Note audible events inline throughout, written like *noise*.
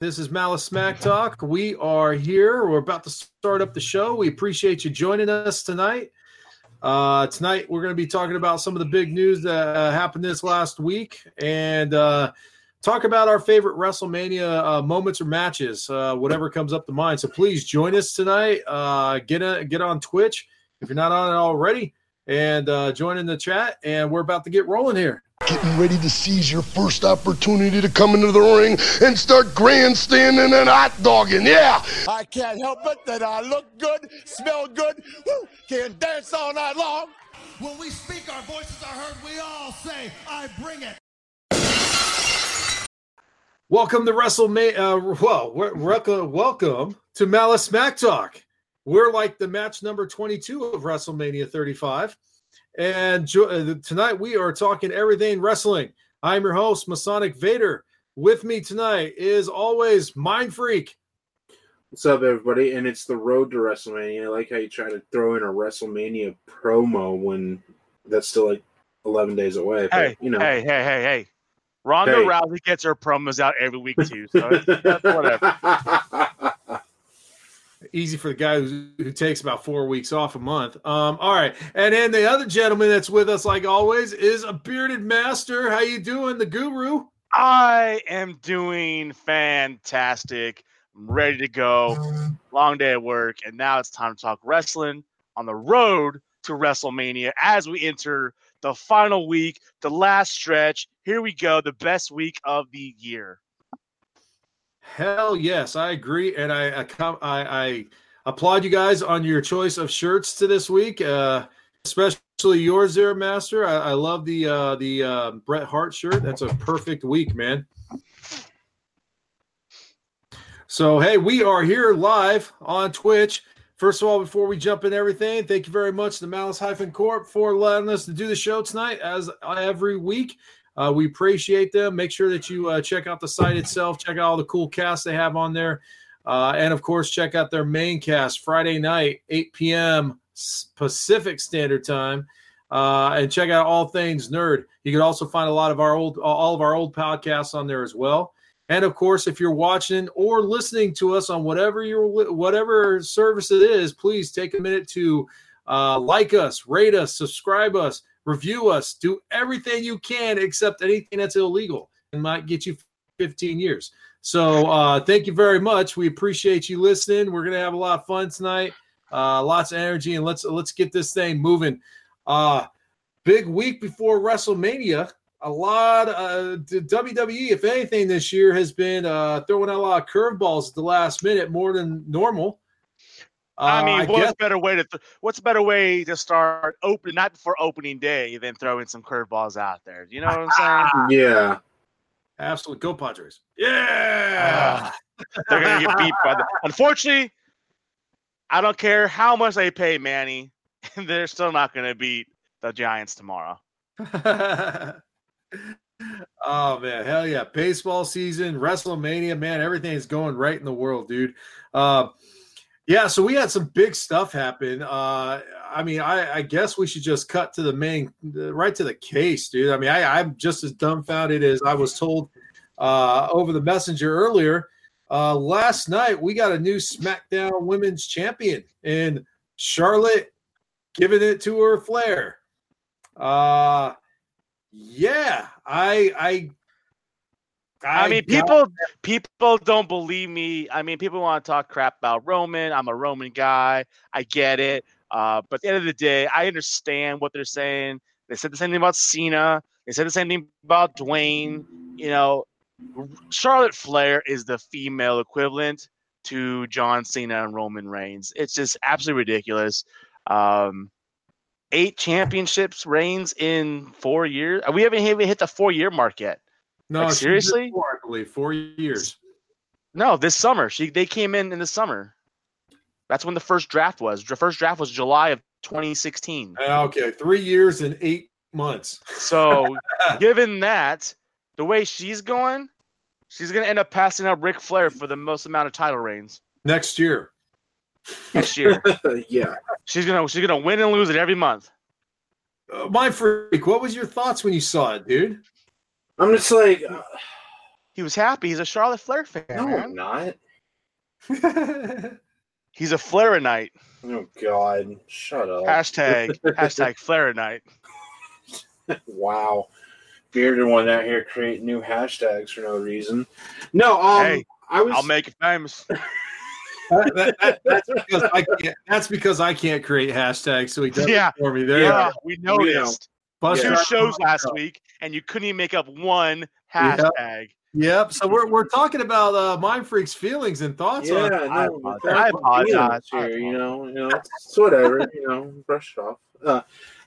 This is Malice Smack Talk. We are here. We're about to start up the show. We appreciate you joining us tonight. Uh, tonight, we're going to be talking about some of the big news that uh, happened this last week and uh, talk about our favorite WrestleMania uh, moments or matches, uh, whatever comes up to mind. So please join us tonight. Get, a, get on Twitch if you're not on it already and uh, join in the chat. And we're about to get rolling here. Getting ready to seize your first opportunity to come into the ring and start grandstanding and hot dogging. Yeah. I can't help it that I look good, smell good, woo, can dance all night long. When we speak, our voices are heard. We all say, I bring it. Welcome to WrestleMania. Uh, well, welcome, welcome to Malice Smack Talk. We're like the match number 22 of WrestleMania 35. And jo- uh, tonight we are talking everything wrestling. I'm your host, Masonic Vader. With me tonight is always Mind Freak. What's up, everybody? And it's the road to WrestleMania. I like how you try to throw in a WrestleMania promo when that's still like 11 days away. But, Hey, you know, hey, hey, hey, hey. Ronda Hey. Rousey gets her promos out every week too, so that's *laughs* whatever. *laughs* Easy for the guy who, who takes about four weeks off a month. Um, all right, and then the other gentleman that's with us, like always, is a bearded master. How you doing, the Guru? I am doing fantastic. I'm ready to go. Long day at work, and now it's time to talk wrestling on the road to WrestleMania as we enter the final week, the last stretch. Here we go, the best week of the year. Hell yes, I agree, and I I, I, applaud you guys on your choice of shirts to this week, uh, especially yours, there, Master. I, I love the uh, the uh, Bret Hart shirt. That's a perfect week, man. So hey, we are here live on Twitch. First of all, before we jump in everything, thank you very much to Malice Hyphen Corp for letting us to do the show tonight, as every week. Uh, we appreciate them. Make sure that you uh, check out the site itself, check out all the cool casts they have on there. Uh, and of course, check out their main cast Friday night, 8 p.m. Pacific Standard Time. Uh, and check out all things nerd. You can also find a lot of our old, all of our old podcasts on there as well. And of course, if you're watching or listening to us on whatever your whatever service it is, please take a minute to uh, like us, rate us, subscribe us, review us, do everything you can except anything that's illegal and might get you 15 years. So uh, thank you very much. We appreciate you listening. We're gonna have a lot of fun tonight, uh, lots of energy, and let's let's get this thing moving. Uh, big week before WrestleMania. A lot uh, the WWE, if anything, this year has been uh, throwing out a lot of curveballs at the last minute, more than normal. I Uh, mean, what's guess- a better way to th- what's a better way to start open not before opening day than throwing some curveballs out there? You know what I'm saying? *laughs* yeah. Absolutely. Go Padres. Yeah. They're gonna get beat by the. Unfortunately, I don't care how much they pay Manny, *laughs* they're still not gonna beat the Giants tomorrow. *laughs* oh man, hell yeah. Baseball season, WrestleMania, man, everything is going right in the world, dude. Uh, yeah, so we had some big stuff happen. Uh, I mean, I, I guess we should just cut to the main, right to the case, dude. I mean, I, I'm just as dumbfounded as I was told uh, over the messenger earlier. Uh, last night, we got a new SmackDown Women's Champion, and Charlotte giving it to her Flair. Uh, yeah, I, I, I, mean, got- people people don't believe me. I mean, people want to talk crap about Roman. I'm a Roman guy. I get it. Uh, but at the end of the day, I understand what they're saying. They said the same thing about Cena. They said the same thing about Dwayne. You know, Charlotte Flair is the female equivalent to John Cena and Roman Reigns. It's just absolutely ridiculous. Um, eight championships reigns in four years. We haven't even hit the four year mark yet. No, like, seriously? four, I believe four years. No, this summer. She they came in in the summer. That's when the first draft was. The first draft was July of 2016. Uh, Okay, three years and eight months. So, *laughs* given that, the way she's going, she's gonna end up passing up Ric Flair for the most amount of title reigns Next year, next year. *laughs* yeah. she's gonna she's gonna win and lose it every month. uh, my freak. What was your thoughts when you saw it, dude? I'm just like, uh, He was happy. He's a Charlotte Flair fan. No, man. I'm not. *laughs* He's a Flairanite. Oh God, shut up. Hashtag *laughs* hashtag Flairanite. wow. Bearded one out here creating new hashtags for no reason. No, um, Hey, I was. I'll make it famous. *laughs* That- that- that- that's because I can't. That's because I can't create hashtags, so he does Yeah. it for me. There, you Yeah, go. we know. noticed. Buster, Two shows last week, and you couldn't even make up one hashtag. Yep. So we're we're talking about uh, Mind Freak's feelings and thoughts yeah, on. no, I apologize. I apologize. feelings I Here, you know, you know, it's, it's whatever. you know, brush it off. Uh,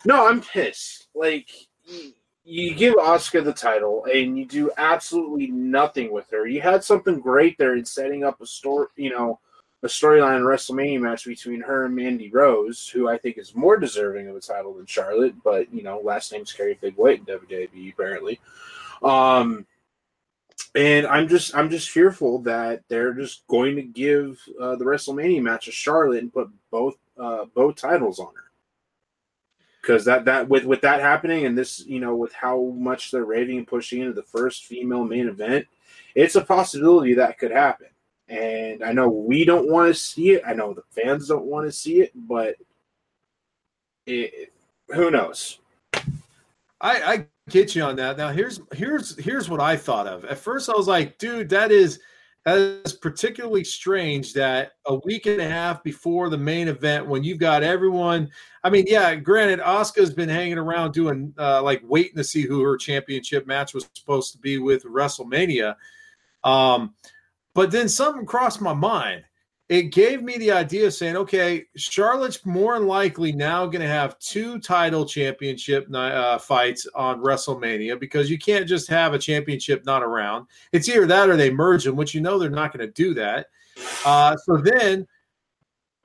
no, I'm pissed. Like y- you give Asuka the title, and you do absolutely nothing with her. You had something great there in setting up a story. You know. A storyline WrestleMania match between her and Mandy Rose, who I think is more deserving of a title than Charlotte, but you know, last names carry big weight in WWE apparently. Um, and I'm just I'm just fearful that they're just going to give uh, the WrestleMania match to Charlotte and put both uh, both titles on her. Because that that with with that happening and this you know with how much they're raving and pushing into the first female main event, it's a possibility that could happen. And I know we don't want to see it. I know the fans don't want to see it, but it, who knows? I, I get you on that. Now here's here's here's what I thought of. At first, I was like, dude, that is that is particularly strange that a week and a half before the main event, when you've got everyone. I mean, yeah, granted, Asuka's been hanging around doing uh, like waiting to see who her championship match was supposed to be with WrestleMania. Um, but then something crossed my mind. It gave me the idea of saying, okay, Charlotte's more than likely now going to have two title championship uh, fights on WrestleMania because you can't just have a championship not around. It's either that or they merge them, which you know they're not going to do that. Uh, so then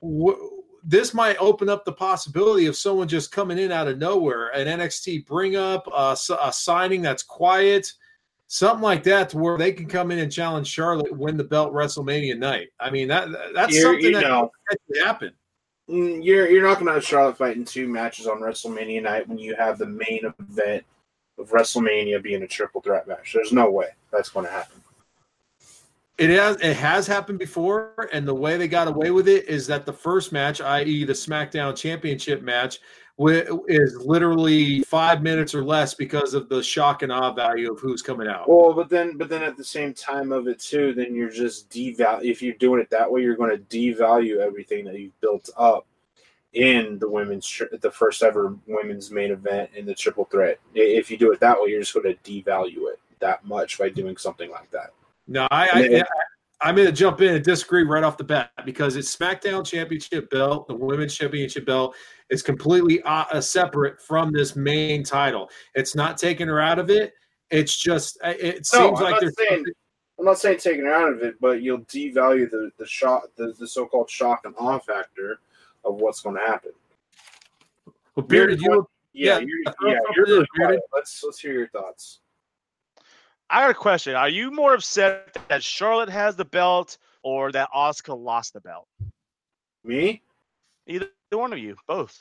w- this might open up the possibility of someone just coming in out of nowhere, an NXT bring up, uh, a signing that's quiet something like that to where they can come in and challenge Charlotte, win the belt WrestleMania night. I mean that that's You're- something you that know. could happen. Mm, You're you're not going to have Charlotte fight in two matches on WrestleMania night when you have the main event of WrestleMania being a triple threat match. There's no way that's going to happen. It has it has happened before, and the way they got away with it is that the first match, i.e., the SmackDown Championship match, is literally five minutes or less because of the shock and awe value of who's coming out. Well, but then but then at the same time of it too, then you're just devalue. If you're doing it that way, you're going to devalue everything that you've built up in the women's the first ever women's main event in the triple threat. If you do it that way, you're just going to devalue it that much by doing something like that. No, I, I, I'm going to jump in and disagree right off the bat because it's SmackDown Championship belt, the Women's Championship belt is completely uh, uh, separate from this main title. It's not taking her out of it. It's just uh, it No, seems I'm like not there's saying- I'm not saying taking her out of it, but you'll devalue the the shock, the, the so-called shock and awe factor of what's going to happen. Well, Bearded, you Yeah, Yeah, you're, yeah, you're really Bearded. Let's let's hear your thoughts. I got a question. Are you more upset that Charlotte has the belt or that Asuka lost the belt? Me? Either one of you, both.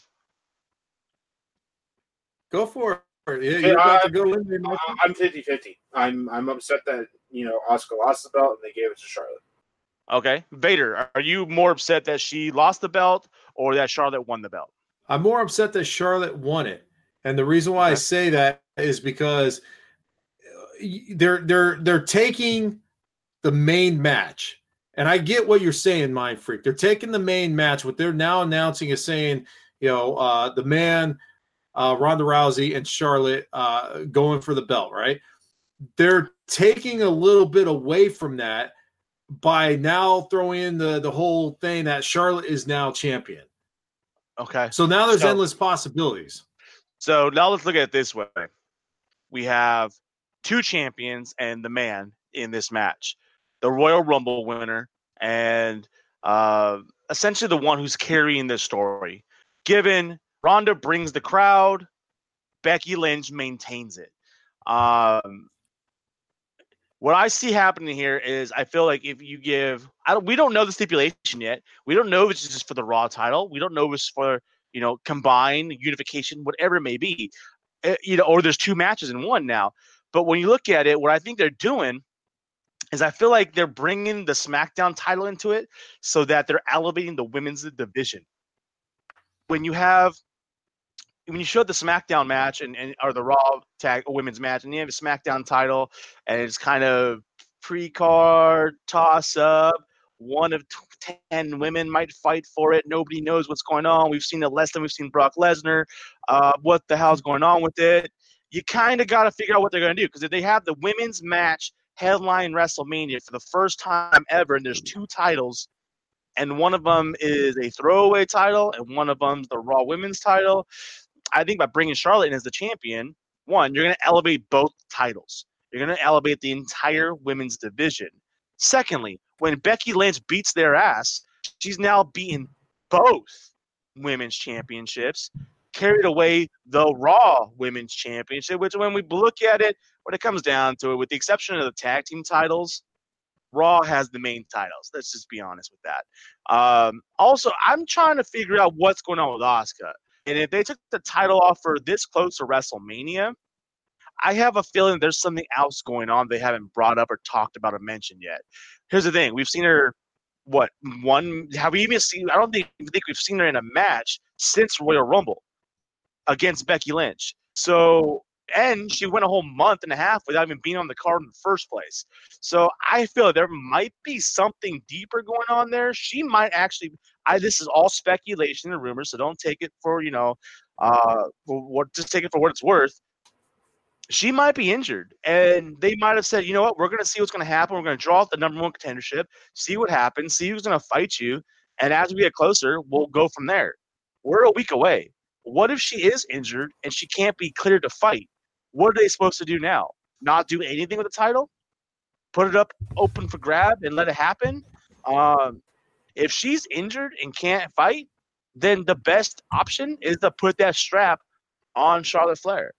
go for it. Yeah, you're about uh, to go in there. I- I'm 50-50. I'm I'm upset that you know Asuka lost the belt and they gave it to Charlotte. Okay. Vader, are you more upset that she lost the belt or that Charlotte won the belt? I'm more upset that Charlotte won it, and the reason why I say that is because uh, they're they're they're taking the main match, and I get what you're saying, Mind Freak. They're taking the main match. What they're now announcing is saying, you know, uh, the man, uh, Ronda Rousey and Charlotte uh, going for the belt, right? They're taking a little bit away from that by now throwing in the the whole thing that Charlotte is now champion. Okay. So now there's So- endless possibilities. So now let's look at it this way. We have two champions and the man in this match. The Royal Rumble winner and uh, essentially the one who's carrying this story. Given Ronda brings the crowd, Becky Lynch maintains it. Um, what I see happening here is I feel like if you give I don't we don't know the stipulation yet. We don't know if it's just for the Raw title. We don't know if it's for you know combine unification, whatever it may be. Uh, you know, or there's two matches in one now. But when you look at it, what I think they're doing is I feel like they're bringing the SmackDown title into it so that they're elevating the women's division. When you have when you showed the SmackDown match and, and or the Raw tag women's match, and you have a SmackDown title, and it's kind of pre-card toss up. One of ten women might fight for it. Nobody knows what's going on. We've seen it less than we've seen Brock Lesnar. Uh, what the hell's going on with it? You kind of got to figure out what they're going to do because if they have the women's match headline WrestleMania for the first time ever, and there's two titles, and one of them is a throwaway title, and one of them's the Raw Women's title. I think by bringing Charlotte in as the champion, one, you're going to elevate both titles. You're going to elevate the entire women's division. Secondly, when Becky Lynch beats their ass, she's now beaten both women's championships, carried away the Raw Women's Championship, which, when we look at it, when it comes down to it, with the exception of the tag team titles, Raw has the main titles. Let's just be honest with that. Um, also, I'm trying to figure out what's going on with Asuka. And if they took the title off for this close to WrestleMania, I have a feeling there's something else going on they haven't brought up or talked about or mentioned yet. Here's the thing: we've seen her, what one? Have we even seen? I don't think think we've seen her in a match since Royal Rumble against Becky Lynch. So, and she went a whole month and a half without even being on the card in the first place. So I feel there might be something deeper going on there. She might actually. I this is all speculation and rumors, so don't take it for you know, uh, what just take it for what it's worth she might be injured. And they might have said, you know what, we're going to see what's going to happen. We're going to draw out the number one contendership, see what happens, see who's going to fight you. And as we get closer, we'll go from there. We're a week away. What if she is injured and she can't be cleared to fight? What are they supposed to do now? Not do anything with the title? Put it up open for grab and let it happen? Um, if she's injured and can't fight, then the best option is to put that strap on Charlotte Flair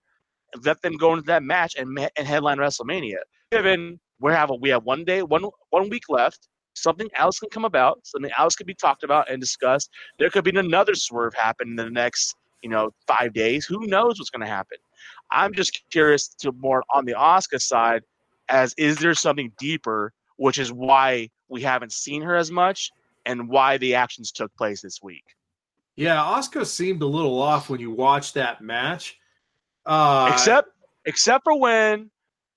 let them go into that match and and headline WrestleMania. Given we have a, we have one day, one one week left. Something else can come about. Something else could be talked about and discussed. There could be another swerve happen in the next, you know, five days. Who knows what's going to happen? I'm just curious to more on the Asuka side, as is there something deeper, which is why we haven't seen her as much and why the actions took place this week. Yeah, Asuka seemed a little off when you watched that match. Uh, except except for when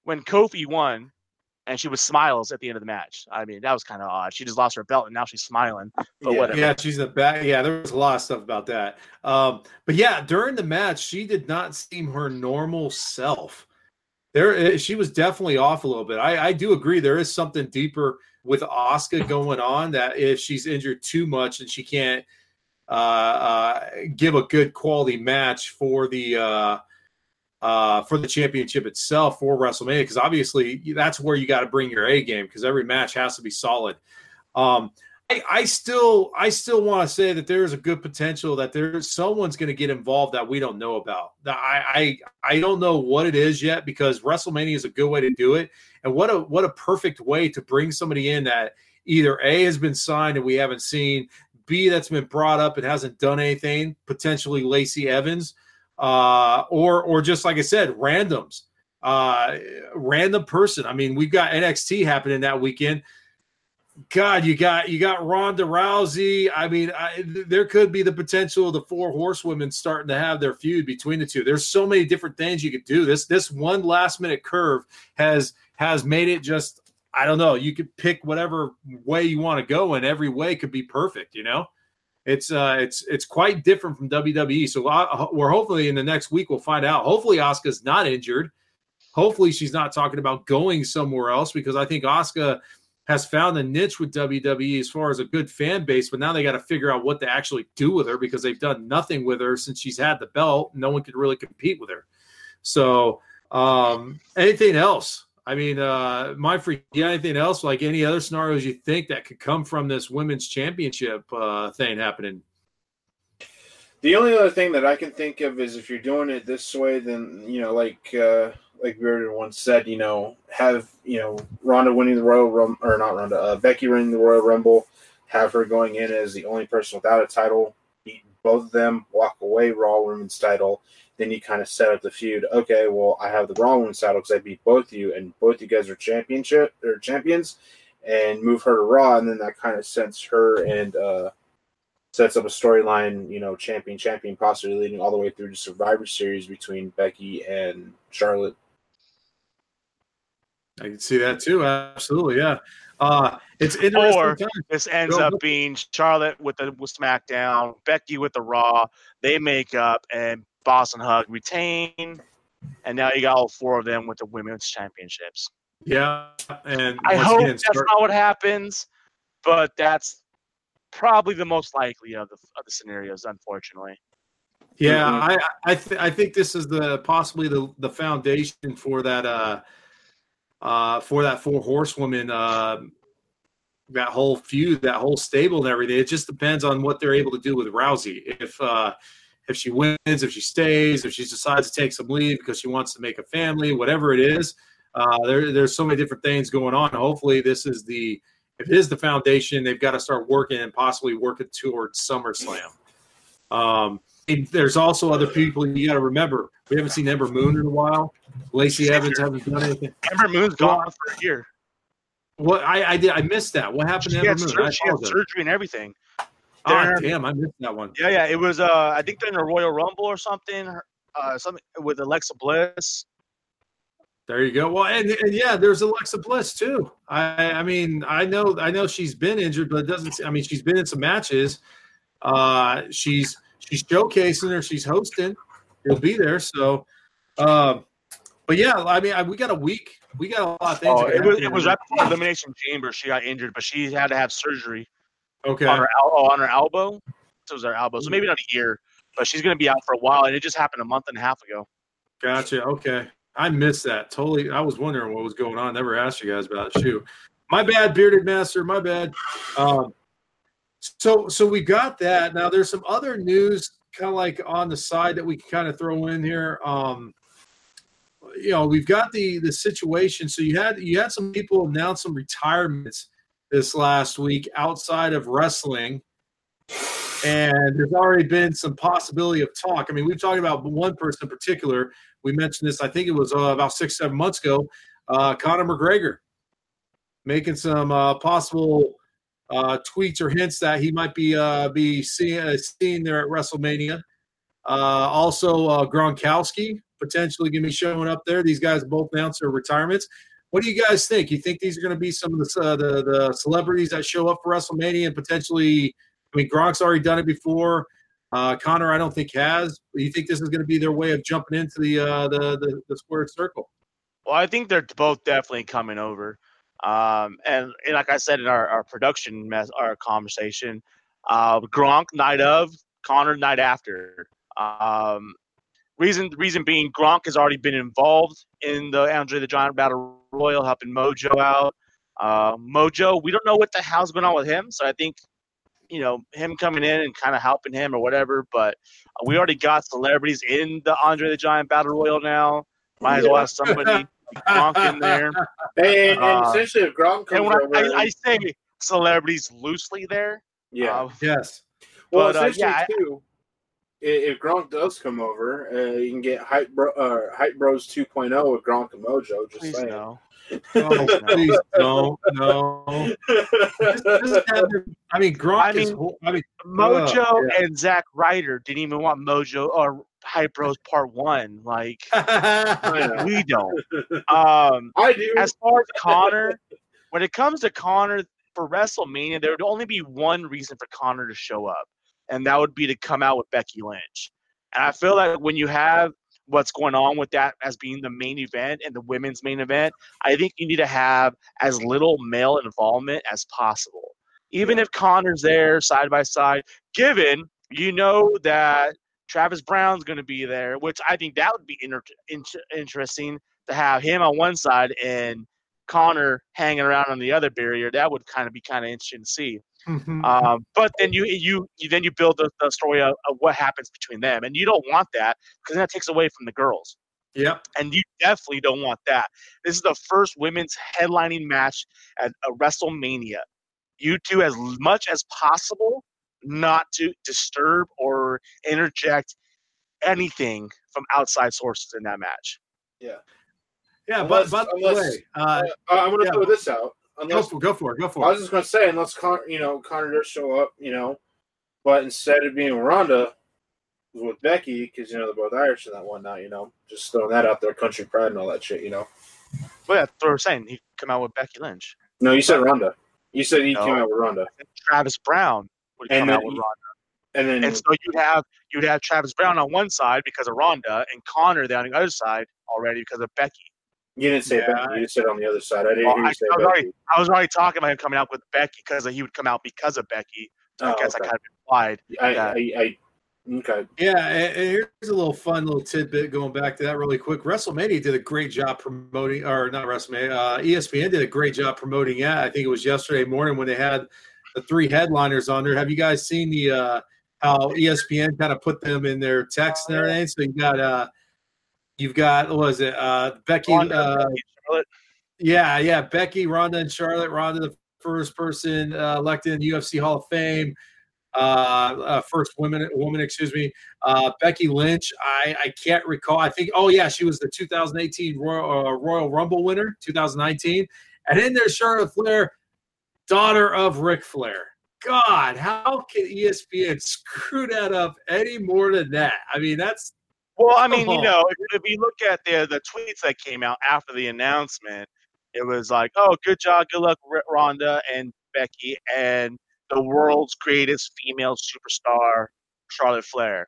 when Kofi won and she was smiles at the end of the match. I mean, that was kind of odd. She just lost her belt and now she's smiling. But yeah, whatever. Yeah, she's the back. Yeah, there was a lot of stuff about that. Um, but yeah, during the match, she did not seem her normal self. There, eh, she was definitely off a little bit. I, I do agree. There is something deeper with Asuka going on that if she's injured too much and she can't uh, uh, give a good quality match for the uh, uh, for the championship itself for WrestleMania because obviously that's where you got to bring your A game because every match has to be solid. Um, I, I still I still want to say that there's a good potential that there's someone's going to get involved that we don't know about. I, I I don't know what it is yet because WrestleMania is a good way to do it, and what a what a perfect way to bring somebody in that either A has been signed and we haven't seen, B that's been brought up and hasn't done anything, potentially Lacey Evans uh, or or just like I said, randoms, uh, random person. I mean, we've got NXT happening that weekend. God, you got you got Ronda Rousey. I mean, I, there could be the potential of the four horsewomen starting to have their feud between the two. There's so many different things you could do. This this one last minute curve has has made it just I don't know. You could pick whatever way you want to go, and every way could be perfect. You know it's uh it's it's quite different from WWE. So uh, we're hopefully in the next week we'll find out. Hopefully Asuka's not injured. Hopefully she's not talking about going somewhere else because I think Asuka has found a niche with WWE as far as a good fan base, but now they got to figure out what to actually do with her because they've done nothing with her since she's had the belt. No one could really compete with her. So um anything else? I mean, uh, my free, anything else like any other scenarios you think that could come from this women's championship uh, thing happening? The only other thing that I can think of is if you're doing it this way, then you know, like uh, like Bearden once said, you know, have you know Ronda winning the Royal Rumble or not Ronda, uh, Becky winning the Royal Rumble, have her going in as the only person without a title, beat both of them, walk away Raw Women's title, Then you kind of set up the feud. Okay, well, I have the Raw Women's title because I beat both you, and both you guys are championship or champions, and move her to Raw, and then that kind of sends her and uh, sets up a storyline. You know, champion, champion, possibly leading all the way through to Survivor Series between Becky and Charlotte. I can see that too. Absolutely, yeah. Uh, it's interesting. Or- time. This ends Go- up go- being Charlotte with the with SmackDown, Becky with the Raw. They make up, and Boss and Hug retain, and now you got all four of them with the women's championships. Yeah, and I hope again, that's start- not what happens, but that's probably the most likely of the of the scenarios, unfortunately. Yeah, Mhm. I I, th- I think this is the possibly the the foundation for that uh uh for that four horsewoman uh that whole feud, that whole stable and everything. It just depends on what they're able to do with Rousey. If uh if she wins, if she stays, if she decides to take some leave because she wants to make a family, whatever it is. Uh, there, there's so many different things going on. Hopefully, this is the if it is the foundation, they've got to start working and possibly working towards SummerSlam. Um, there's also other people you got to remember. We haven't seen Ember Moon in a while. Lacey Evans hasn't done anything. Ember Moon's gone for a year. What I, I did I missed that. What happened She to had, Ember Moon? sur- she had surgery and everything. Ah, They're- damn, I missed that one. Yeah, yeah. It was uh I think during the Royal Rumble or something. Uh something with Alexa Bliss. There you go. Well, and, and yeah, there's Alexa Bliss too. I I mean, I know I know she's been injured, but it doesn't. I mean, she's been in some matches. Uh, she's she's showcasing her. She's hosting. She'll be there. So, um, but yeah, I mean, I, we got a week. We got a lot of things. Oh, it was it was right before Elimination Chamber. She got injured, but she had to have surgery okay. on her oh, on her elbow. So it was her elbow. So maybe not a year, but she's gonna be out for a while, and it just happened a month and a half ago. Gotcha. Okay. I missed that. Totally. I was wondering what was going on. Never asked you guys about it. Shoot. My bad, bearded master. My bad. Um, so so we got that. Now there's some other news kind of like on the side that we can kind of throw in here. Um, you know, we've got the the situation. So you had you had some people announce some retirements this last week outside of wrestling. And there's already been some possibility of talk. I mean, we've talked about one person in particular. We mentioned this, I think it was uh, about six, seven months ago. Uh, Conor McGregor making some uh, possible uh, tweets or hints that he might be uh, be seen, uh, seen there at WrestleMania. Also, Gronkowski potentially going to be showing up there. These guys both announced their retirements. What do you guys think? You think these are going to be some of the, uh, the the celebrities that show up for WrestleMania and potentially? I mean, Gronk's already done it before. Uh, Conor, I don't think has. You think this is going to be their way of jumping into the uh, the, the the squared circle? Well, I think they're both definitely coming over. Um, and, and like I said in our, our production our conversation, uh, Gronk night of, Conor night after. Um, reason reason being, Gronk has already been involved in the Andre the Giant Battle Royal, helping Mojo out. Uh, Mojo, we don't know what the hell's going on with him, so I think you know him coming in and kind of helping him or whatever. But uh, we already got celebrities in the Andre the Giant Battle Royal now. Might as well have somebody like Gronk in there. *laughs* And, and Uh, essentially, if Gronk comes when over, I, I, I say celebrities loosely there, yeah. uh, Yes. well, but, uh, essentially yeah, too. i- If Gronk does come over, uh, you can get Hype, Bro, uh, Hype Bros 2.0 with Gronk and Mojo. Just please saying. no. *laughs* Oh, please don't. No. Just- just have I mean, Gronk I mean, ho- I mean, Mojo Oh, yeah. and Zack Ryder didn't even want Mojo or Hype Bros Part One. Like *laughs* we don't. Um, I do. as far as Conor, when it comes to Conor for WrestleMania, there would only be one reason for Conor to show up, and that would be to come out with Becky Lynch. And I feel like when you have what's going on with that as being the main event and the women's main event, I think you need to have as little male involvement as possible. Even if Conor's there side by side, given you know that Travis Browne's going to be there, which I think that would be inter- inter- interesting to have him on one side and Connor hanging around on the other barrier. That would kind of be kind of interesting to see. Mhm. Um, but then you you, you then you build the, the story of, of what happens between them, and you don't want that because that takes away from the girls, yep. and you definitely don't want that. This is the first women's headlining match at a WrestleMania. You do as much as possible not to disturb or interject anything from outside sources in that match. Yeah, Unless- but by the way, uh, Uh, I'm going to yeah. throw this out. Go Unless for go for it, go I was just going to say, unless Con, you know Conor does show up, you know, but instead of being Ronda was with Becky because you know they're both Irish and that one whatnot, you know, just throwing that out there, country pride and all that shit, you know. But yeah, that's what we're saying. He come out with Becky Lynch. No, you said Ronda. You said he No. came out with Ronda, Travis Browne would And come out with he- Ronda. and then And so you'd have you'd have Travis Browne on one side because of Ronda, and Conor there on the other side already because of Becky. You didn't say Yeah, Becky. You just said on the other side. I didn't Well, hear I- say I was Becky. already- I was already talking about him coming out with Becky because he would come out because of Becky. So I Oh, guess okay. I kind of implied. I, Yeah. I, I, okay. Yeah, and, and here's a little fun little tidbit going back to that really quick. WrestleMania did a great job promoting, or not WrestleMania, uh, ESPN did a great job promoting it. I think it was yesterday morning when they had the three headliners on there. Have you guys seen the uh, how ESPN kind of put them in their text and everything? So you got uh, you've got what was it uh, Becky? Uh, yeah, yeah, Becky, Ronda, and Charlotte. Ronda, the first person uh, elected in the UFC Hall of Fame. Uh, uh, first woman, woman, excuse me. Uh, Becky Lynch. I, I can't recall. I think. Oh yeah, she was the 2018 Royal, uh, Royal Rumble winner, 2019. And in there, Charlotte Flair, daughter of Ric Flair. God, how can ESPN screw that up any more than that? I mean, that's Well, I mean, you uh-huh. know, if, if you look at the the tweets that came out after the announcement, it was like, "Oh, good job, good luck, R- Ronda and Becky, and the world's greatest female superstar, Charlotte Flair."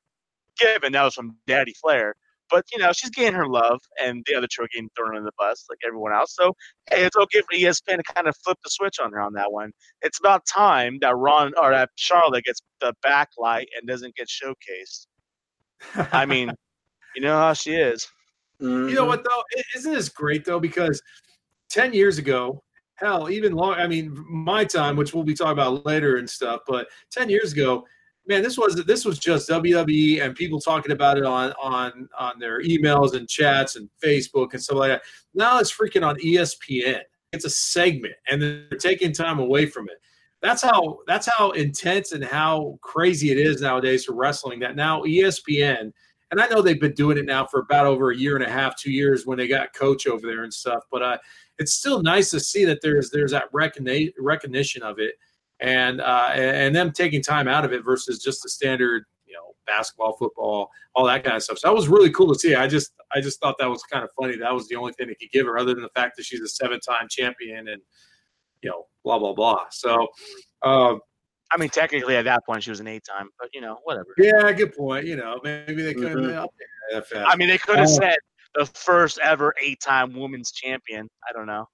Given that was from Daddy Flair, but you know, she's getting her love, and the other two are getting thrown in the bus like everyone else. So, hey, it's okay for ESPN to kind of flip the switch on her on that one. It's about time that Ron or that Charlotte gets the backlight and doesn't get showcased. I mean, you know how she is. You Mm-hmm. know what though? Isn't this great though? Because ten years ago, hell, even long. I mean, my time, which we'll be talking about later and stuff, but ten years ago, man, this was this was just WWE and people talking about it on on on their emails and chats and Facebook and stuff like that. Now it's freaking on ESPN. It's a segment, and they're taking time away from it. That's how that's how intense and how crazy it is nowadays for wrestling. That now ESPN and I know they've been doing it now for about over a year and a half, two years when they got coach over there and stuff. But uh, it's still nice to see that there's there's that recogni- recognition of it, and uh, and them taking time out of it versus just the standard, you know, basketball, football, all that kind of stuff. So that was really cool to see. I just I just thought that was kind of funny. That was the only thing they could give her, other than the fact that she's a seven time champion and you know, blah blah blah. So. Um, I mean, technically at that point she was an eight-time, but you know, whatever. yeah, good point. You know, maybe they could have Mhm. been up there that fast. I mean, they could have Oh. said the first ever eight-time women's champion. I don't know.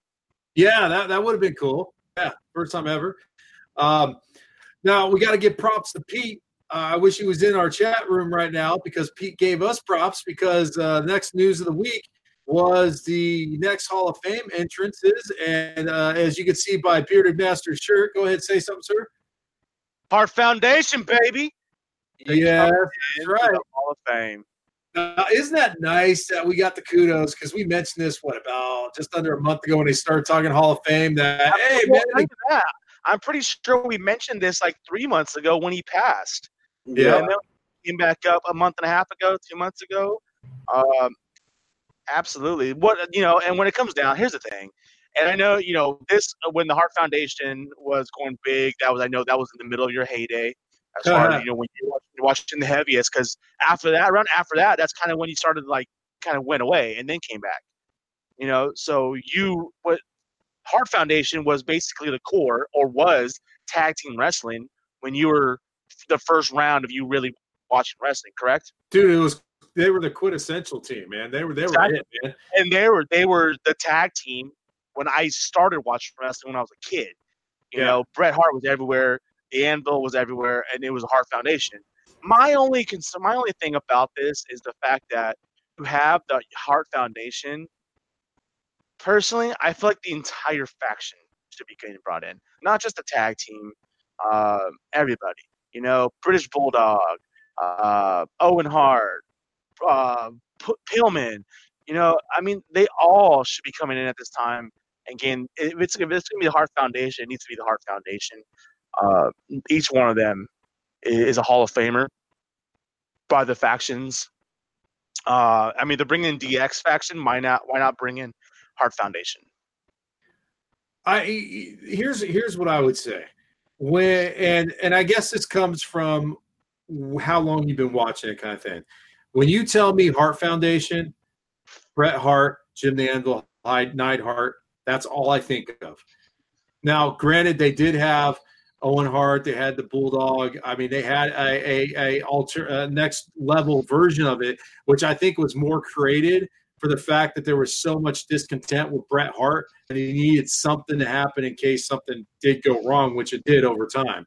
Yeah, that, that would have been cool. Yeah, first time ever. Um, now we got to give props to Pete. Uh, I wish he was in our chat room right now because Pete gave us props because uh, next news of the week was the next Hall of Fame entrances, and uh, as you can see by Bearded Master's shirt, go ahead say something, sir. Hart Foundation, baby. Yeah, that's right. the Hall of Fame. Uh, isn't that nice that we got the kudos because we mentioned this what about just under a month ago when they started talking Hall of Fame that hey man look at that. I'm pretty sure we mentioned this like three months ago when he passed. Yeah. And then he came back up a month and a half ago, two months ago. Um, absolutely. What you know, and when it comes down, here's the thing. And I know, you know, this when the Hart Foundation was going big, that was I know that was in the middle of your heyday. As far Uh-huh. as you know, when you were watching the heaviest, because after that, around after that, that's kind of when you started like kind of went away and then came back. You know, so you what Hart Foundation was basically the core or was tag team wrestling when you were the first round of you really watching wrestling, correct? dude, it was they were the quintessential team, man. They were they were Exactly. it, man. And they were they were the tag team when I started watching wrestling when I was a kid. You Yeah. know, Bret Hart was everywhere, the Anvil was everywhere, and it was a Hart Foundation. My only concern, my only thing about this is the fact that you have the Hart Foundation. Personally, I feel like the entire faction should be getting brought in, not just the tag team, um, everybody. You know, British Bulldog, uh, Owen Hart, uh, P- Pillman. You know, I mean, they all should be coming in at this time. Again, if it's if it's gonna be the Hart Foundation, it needs to be the Hart Foundation. Uh, each one of them is a Hall of Famer by the factions Uh, I mean, they're bringing in DX faction. Why not? Why not bring in Hart Foundation? I here's here's what I would say. When and and I guess this comes from how long you've been watching it, kind of thing. When you tell me Hart Foundation, Bret Hart, Jim the Anvil, Neidhart, that's all I think of. Now, granted, they did have Owen Hart, they had the Bulldog. I mean, they had a a, a alter a next level version of it, which I think was more created for the fact that there was so much discontent with Bret Hart and he needed something to happen in case something did go wrong, which it did over time.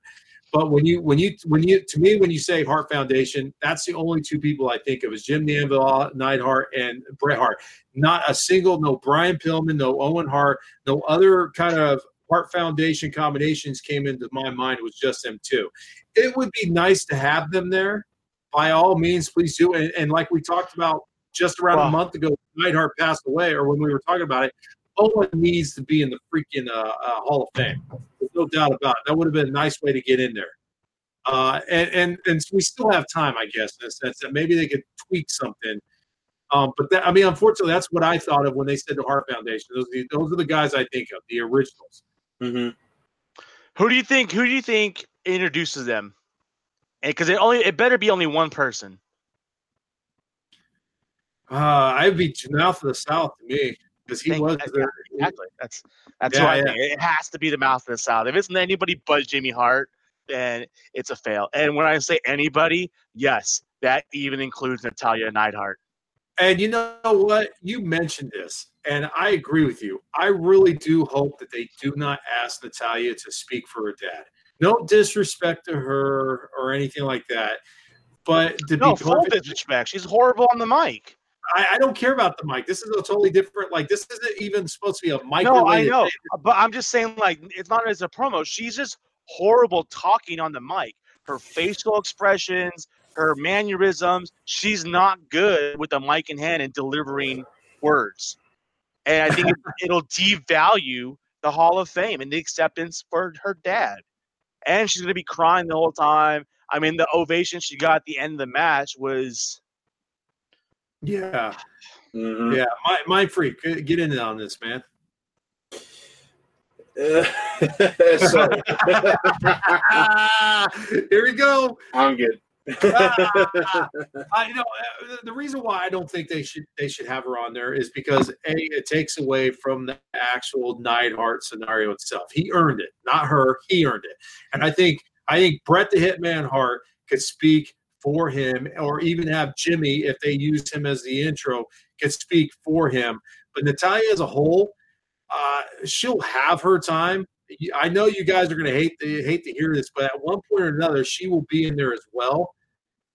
But when you when you when you to me when you say Hart Foundation, that's the only two people I think of is Jim Neidhart, and Bret Hart. Not a single, no Brian Pillman, no Owen Hart, no other kind of Hart Foundation combinations came into my mind. It was just them two. It would be nice to have them there. By all means, please do. And, and like we talked about just around wow. a month ago, Neidhart passed away, or when we were talking about it, Owen needs to be in the freaking uh, uh, Hall of Fame. There's no doubt about it. That would have been a nice way to get in there. Uh, and, and and we still have time, I guess, in a sense that maybe they could tweak something. Um, but that, I mean, unfortunately, that's what I thought of when they said the Hart Foundation. Those, those are the guys I think of, the originals. Mm-hmm. Who do you think? Who do you think introduces them? Because it only it better be only one person. Uh, I'd be mouth of the South to me because he was there. Exactly. That's that's yeah, why yeah. it has to be the mouth of the South. If it's anybody but Jimmy Hart, then it's a fail. And when I say anybody, yes, that even includes Natalya Neidhart. And you know what? You mentioned this, and I agree with you. I really do hope that they do not ask Natalya to speak for her dad. No disrespect to her or anything like that. But to no, be full disrespect. She's horrible on the mic. I, I, don't care about the mic. This is a totally different. Like this isn't even supposed to be a mic. No, I know, but I'm just saying, like it's not as a promo. She's just horrible talking on the mic. Her facial expressions, her mannerisms. She's not good with the mic in hand and delivering words. And I think it, *laughs* will devalue the Hall of Fame and the acceptance for her dad. And she's going to be crying the whole time. I mean, the ovation she got at the end of the match was yeah. Mm-hmm. Yeah. My, my freak, get in on this, man. *laughs* *laughs* Here we go. I'm good. uh, *laughs* I you know uh, the reason why I don't think they should they should have her on there is because a it takes away from the actual Neidhart scenario itself. He earned it, not her. He earned it, and I think I think Bret the Hitman Hart could speak for him, or even have Jimmy, if they use him as the intro, can speak for him. But Natalya as a whole, uh, she'll have her time. I know you guys are going to hate to hate to hear this, but at one point or another, she will be in there as well.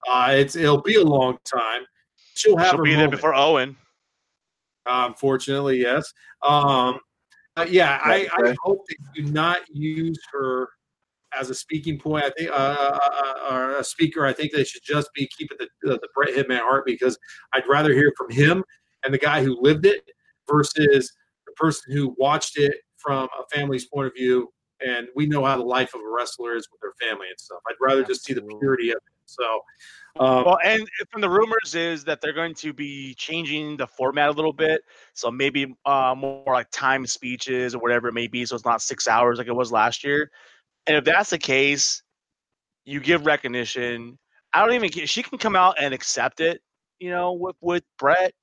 Uh, it's it'll be a long time. She'll have She'll her be moment. there before Owen. Uh, unfortunately, yes. Um, yeah, I, I hope they do not use her as a speaking point. I think uh, uh, uh, or a speaker. I think they should just be keeping the the Bret Hitman Hart because I'd rather hear from him and the guy who lived it versus the person who watched it from a family's point of view. And we know how the life of a wrestler is with their family and stuff. I'd rather just see the purity of it. So, um, well, and from the rumors is that they're going to be changing the format a little bit. So maybe uh, more like time speeches or whatever it may be. So it's not six hours like it was last year. And if that's the case, you give recognition. I don't even she can come out and accept it, you know, with with Bret,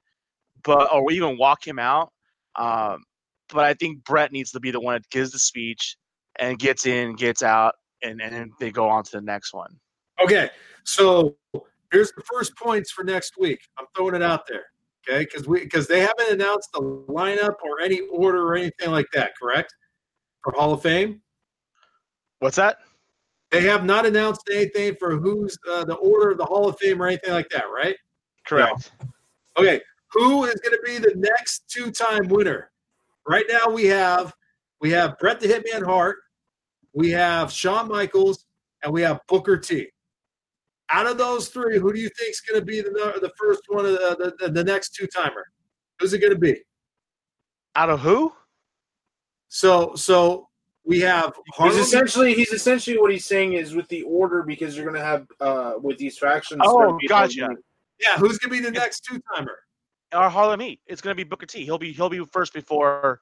but or even walk him out. Um, but I think Bret needs to be the one that gives the speech and gets in, gets out, and and they go on to the next one. Okay, so here's the first points for next week. I'm throwing it out there, okay? Because we because they haven't announced the lineup or any order or anything like that, correct? For Hall of Fame. What's that? They have not announced anything for who's uh, the order of the Hall of Fame or anything like that, right? Correct. No. Okay, who is going to be the next two-time winner? Right now, we have we have Bret the Hitman Hart, we have Shawn Michaels, and we have Booker T. Out of those three, who do you think is going to be the the first one of the the, the next two-timer? Who's it going to be? Out of who? So so we have Harlem. He's essentially he's essentially what he's saying is with the order because you're going to have uh with these factions. Oh, gotcha. Yeah, who's gonna be the next two timer? Our Harlem Heat. It's gonna be Booker T. He'll be he'll be first before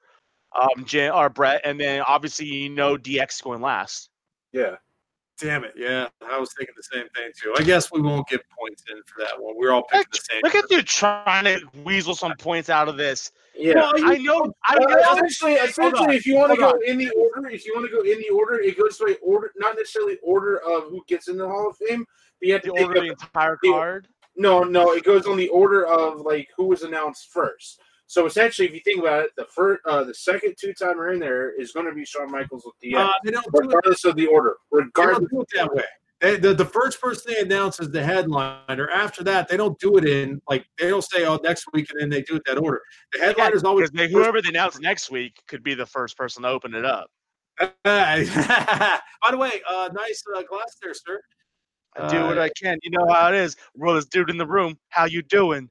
um Jan, or Bret, and then obviously you know DX going last. Yeah. Damn it! Yeah, I was thinking the same thing too. I guess we won't get points in for that one. We're all picking the same. Look at you trying to weasel some points out of this. Yeah. Well, I know. I Uh, know. essentially, essentially, if you want to hold go in the order, if you want to go in the order, it goes by order, not necessarily order of who gets in the Hall of Fame. But you have to think order of of, the entire the- card. no, no, it goes on the order of like who was announced first. So essentially, if you think about it, the first, uh, the second two timer in there is going to be Shawn Michaels at the end, Uh, they don't do it. regardless of the order. They Regardless, don't do it that way. They, the, the first person they announce is the headliner. After that, they don't do it in like they don't say oh next week and then they do it that order. The headliner is always they, whoever they announce next week could be the first person to open it up. *laughs* By the way, uh, nice uh, glass there, sir. I do what Uh, I can. You know how it is. Roll this dude in the room. How you doing?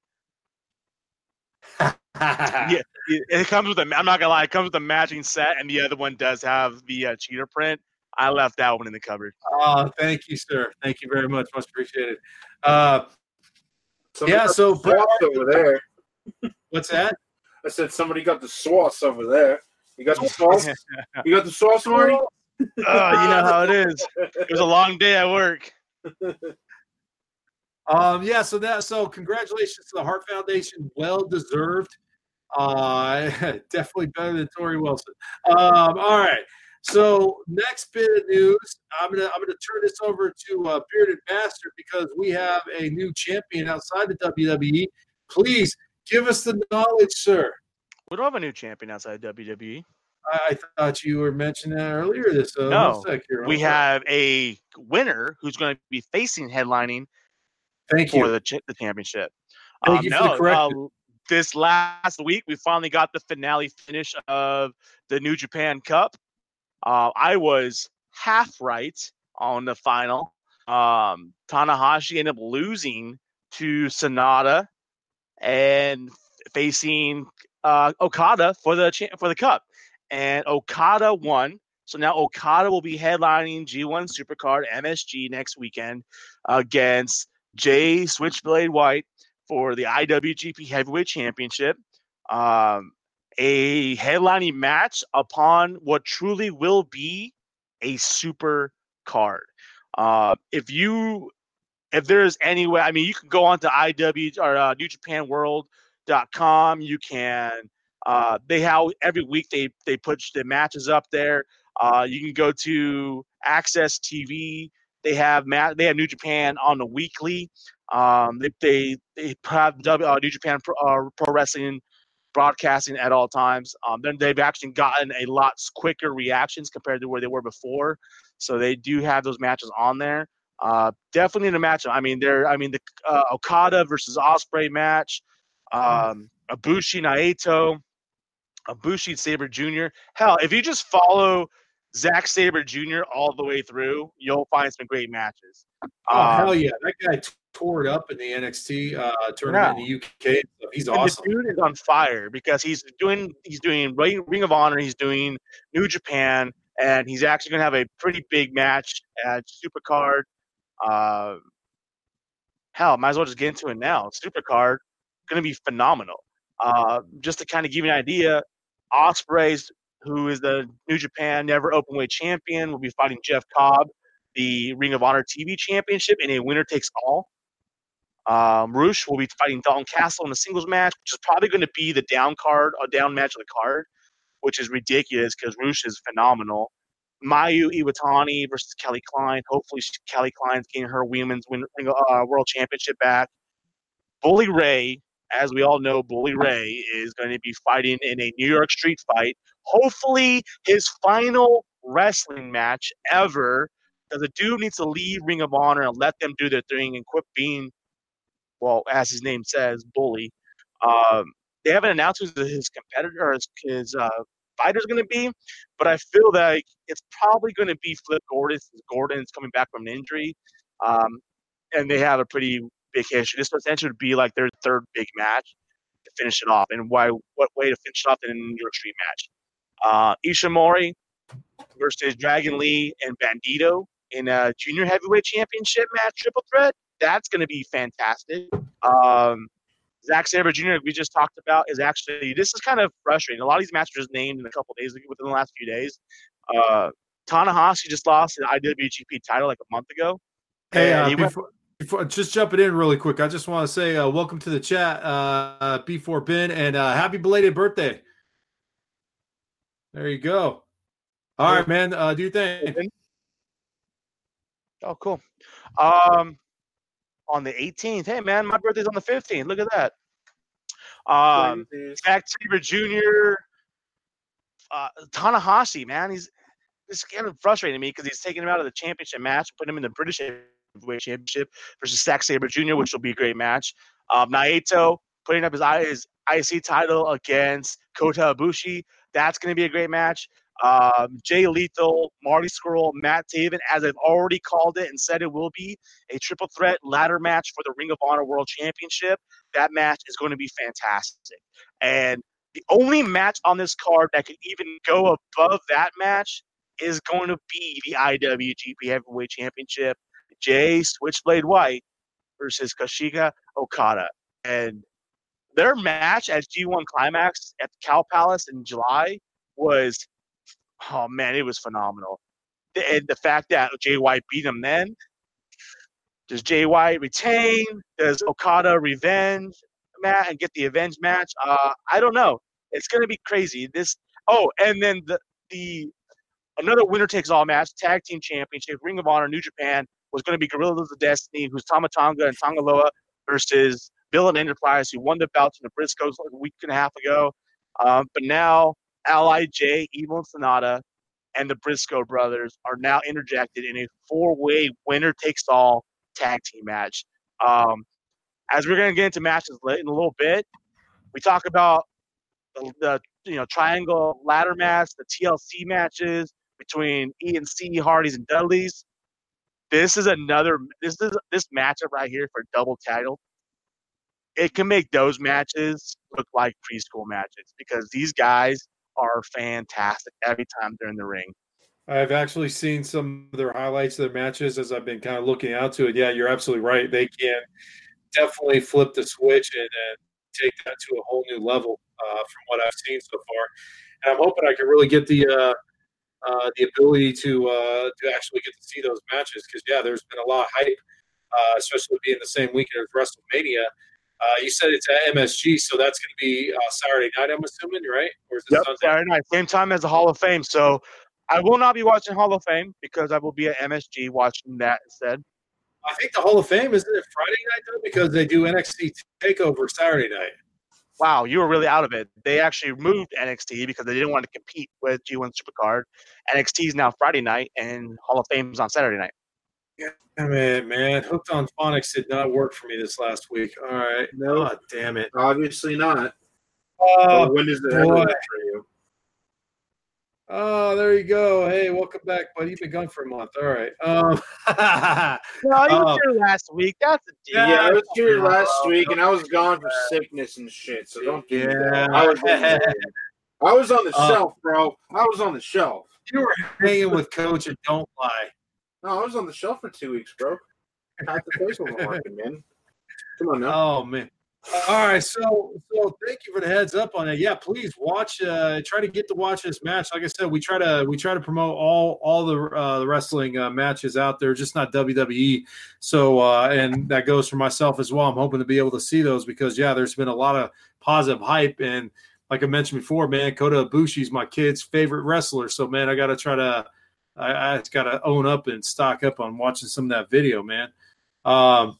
Yeah. *laughs* It it comes with a. I'm not gonna lie. It comes with a matching set, and the other one does have the uh, cheater print. I left that one in the cupboard. Oh, thank you, sir. Thank you very much. Much appreciated. Uh, yeah, so the sauce over there. what's that? I said somebody got the sauce over there. You got the *laughs* sauce. You got the sauce, Marty. Oh, you know how it is. *laughs* It was a long day at work. Um, yeah, so that so congratulations to the Hart Foundation, well deserved. Uh, *laughs* definitely better than Torrie Wilson. Um, all right. So next bit of news, I'm gonna I'm gonna turn this over to uh, Bearded Master because we have a new champion outside the WWE. Please give us the knowledge, sir. We don't have a new champion outside WWE. I, I thought you were mentioning that earlier. This uh, No. We have a winner who's going to be facing headlining thank for you. the ch- the championship. Thank Um, you for no, correction. uh, this last week, we finally got the finale finish of the New Japan Cup. Uh, I was half right on the final. Um, Tanahashi ended up losing to Sanada and facing uh, Okada for the cha- for the cup, and Okada won. So now Okada will be headlining G1 Supercard MSG next weekend against Jay Switchblade White for the IWGP Heavyweight Championship. Um, a headlining match upon what truly will be a super card. Uh, if you, if there's any way, I mean, you can go on to IW or uh, NewJapanWorld.com. You can, uh, they have every week they they put the matches up there. Uh, you can go to AXS TV. They have ma- they have New Japan on the weekly. Um, they, they they have W- uh, New Japan Pro, uh, Pro Wrestling broadcasting at all times. Um, then they've actually gotten a lot quicker reactions compared to where they were before. So they do have those matches on there. Uh, definitely in a match. I mean, they're I mean the uh, Okada versus Ospreay match, um, Ibushi Naito, Ibushi Sabre Jr. Hell, if you just follow Zack Sabre Jr. all the way through, you'll find some great matches. Oh Um, hell yeah, that guy tore it up in the NXT uh, tournament in the UK. So he's awesome. The dude is on fire because he's doing he's doing Ring Ring of Honor, he's doing New Japan, and he's actually going to have a pretty big match at Supercard. Uh, hell, might as well just get into it now. Supercard going to be phenomenal. Uh, just to kind of give you an idea, Ospreay's, who is the New Japan Never Openweight Champion, will be fighting Jeff Cobb, the Ring of Honor TV Championship, in a winner takes all. Um, Rush will be fighting Dalton Castle in a singles match, which is probably going to be the down card, a down match of the card, which is ridiculous because Rush is phenomenal. Mayu Iwatani versus Kelly Klein. Hopefully, she- Kelly Klein's getting her women's win, uh, world championship back. Bully Ray, as we all know, Bully Ray is going to be fighting in a New York street fight. Hopefully, his final wrestling match ever. Because the dude needs to leave Ring of Honor and let them do their thing and quit being well, as his name says, bully. Um, they haven't announced who his competitor or his, his uh, fighter's going to be, but I feel like it's probably going to be Flip Gordon Gordon's coming back from an injury. Um, and they have a pretty big history. This essentially would be like their third big match to finish it off. And why? What way to finish it off than in a New York Street match? Uh, Ishimori versus Dragon Lee and Bandido in a junior heavyweight championship match, triple threat. That's going to be fantastic. Um, Zack Sabre Jr. we just talked about is actually this is kind of frustrating. A lot of these matches were just named in a couple days within the last few days. Uh, Tanahashi just lost the IWGP title like a month ago. Hey, uh, he went- before, before just jumping in really quick, I just want to say uh, welcome to the chat, uh, B4 Ben, and uh, happy belated birthday. There you go. All right, man. Uh, do your thing. Oh, cool. Um, on the 18th. Hey, man, my birthday's on the 15th. Look at that. Um, Zack Sabre Jr. Uh, Tanahashi, man, he's it's kind of frustrating me because he's taking him out of the championship match, putting him in the British Heavyweight Championship versus Zack Sabre Jr., which will be a great match. Um, Naito putting up his, his IC title against Kota Ibushi. That's going to be a great match. Um, Jay Lethal, Marty Scurll, Matt Taven, as I've already called it and said it will be a triple threat ladder match for the Ring of Honor World Championship. That match is going to be fantastic. And the only match on this card that could even go above that match is going to be the IWGP Heavyweight Championship. Jay Switchblade White versus Kazuchika Okada. And their match at G1 Climax at the Cow Palace in July was, oh man, it was phenomenal. And the fact that Jay White beat him then, does Jay White retain? Does Okada revenge Matt and get the avenge match? Uh, I don't know. It's gonna be crazy. This oh, and then the the another winner takes all match, tag team championship, Ring of Honor, New Japan was going to be Gorillas of Destiny, who's Tama Tonga and Tanga Loa versus Villain Enterprise, who won the belts in the Briscoes like a week and a half ago. Um, but now LIJ, Evil and Sanada, and the Briscoe brothers are now interjected in a four-way winner takes all tag team match. Um, as we're going to get into matches in a little bit, we talk about the, the you know triangle ladder match, the TLC matches between E and C, Hardys and Dudleys. This is another. This is this matchup right here for double title. It can make those matches look like preschool matches because these guys are fantastic every time they're in the ring. I've actually seen some of their highlights of their matches as I've been kind of looking out to it. Yeah, you're absolutely right. They can definitely flip the switch and, take that to a whole new level uh, from what I've seen so far. And I'm hoping I can really get the uh, uh, the ability to uh, to actually get to see those matches because yeah, there's been a lot of hype, uh, especially being the same weekend as WrestleMania. Uh, you said it's at MSG, so that's going to be uh, Saturday night. I'm assuming, right? Or is it Yep, Sunday? Saturday night, same time as the Hall of Fame. So I will not be watching Hall of Fame because I will be at MSG watching that instead. I think the Hall of Fame isn't it Friday night though because they do NXT Takeover Saturday night. Wow, you were really out of it. They actually moved NXT because they didn't want to compete with G1 Supercard. NXT is now Friday night, and Hall of Fame is on Saturday night. Damn it, man! Hooked on phonics did not work for me this last week. All right, No. God damn it. Obviously not. Oh, when does it boy. ever work for you? Oh, there you go. Hey, welcome back, buddy. You've been gone for a month. All right. Um, *laughs* No, *laughs* you Oh. were here last week. That's a deal. Yeah, I was here Yeah. last week and I was gone for sickness and shit. So don't do Yeah. that. I was, *laughs* I was on the Uh, shelf, bro. I was on the shelf. you were hanging with Coach, and don't lie. No, I was on the shelf for two weeks, bro. Half the place wasn't working, man. Come on now. Oh man. All right, so so thank you for the heads up on it. Yeah, please watch. Uh, try to get to watch this match. Like I said, we try to we try to promote all all the uh, the wrestling uh, matches out there, just not WWE. So uh, and that goes for myself as well. I'm hoping to be able to see those because yeah, there's been a lot of positive hype and like I mentioned before, man, Kota Ibushi's my kid's favorite wrestler. So man, I got to try to I, I got to own up and stock up on watching some of that video, man. Um,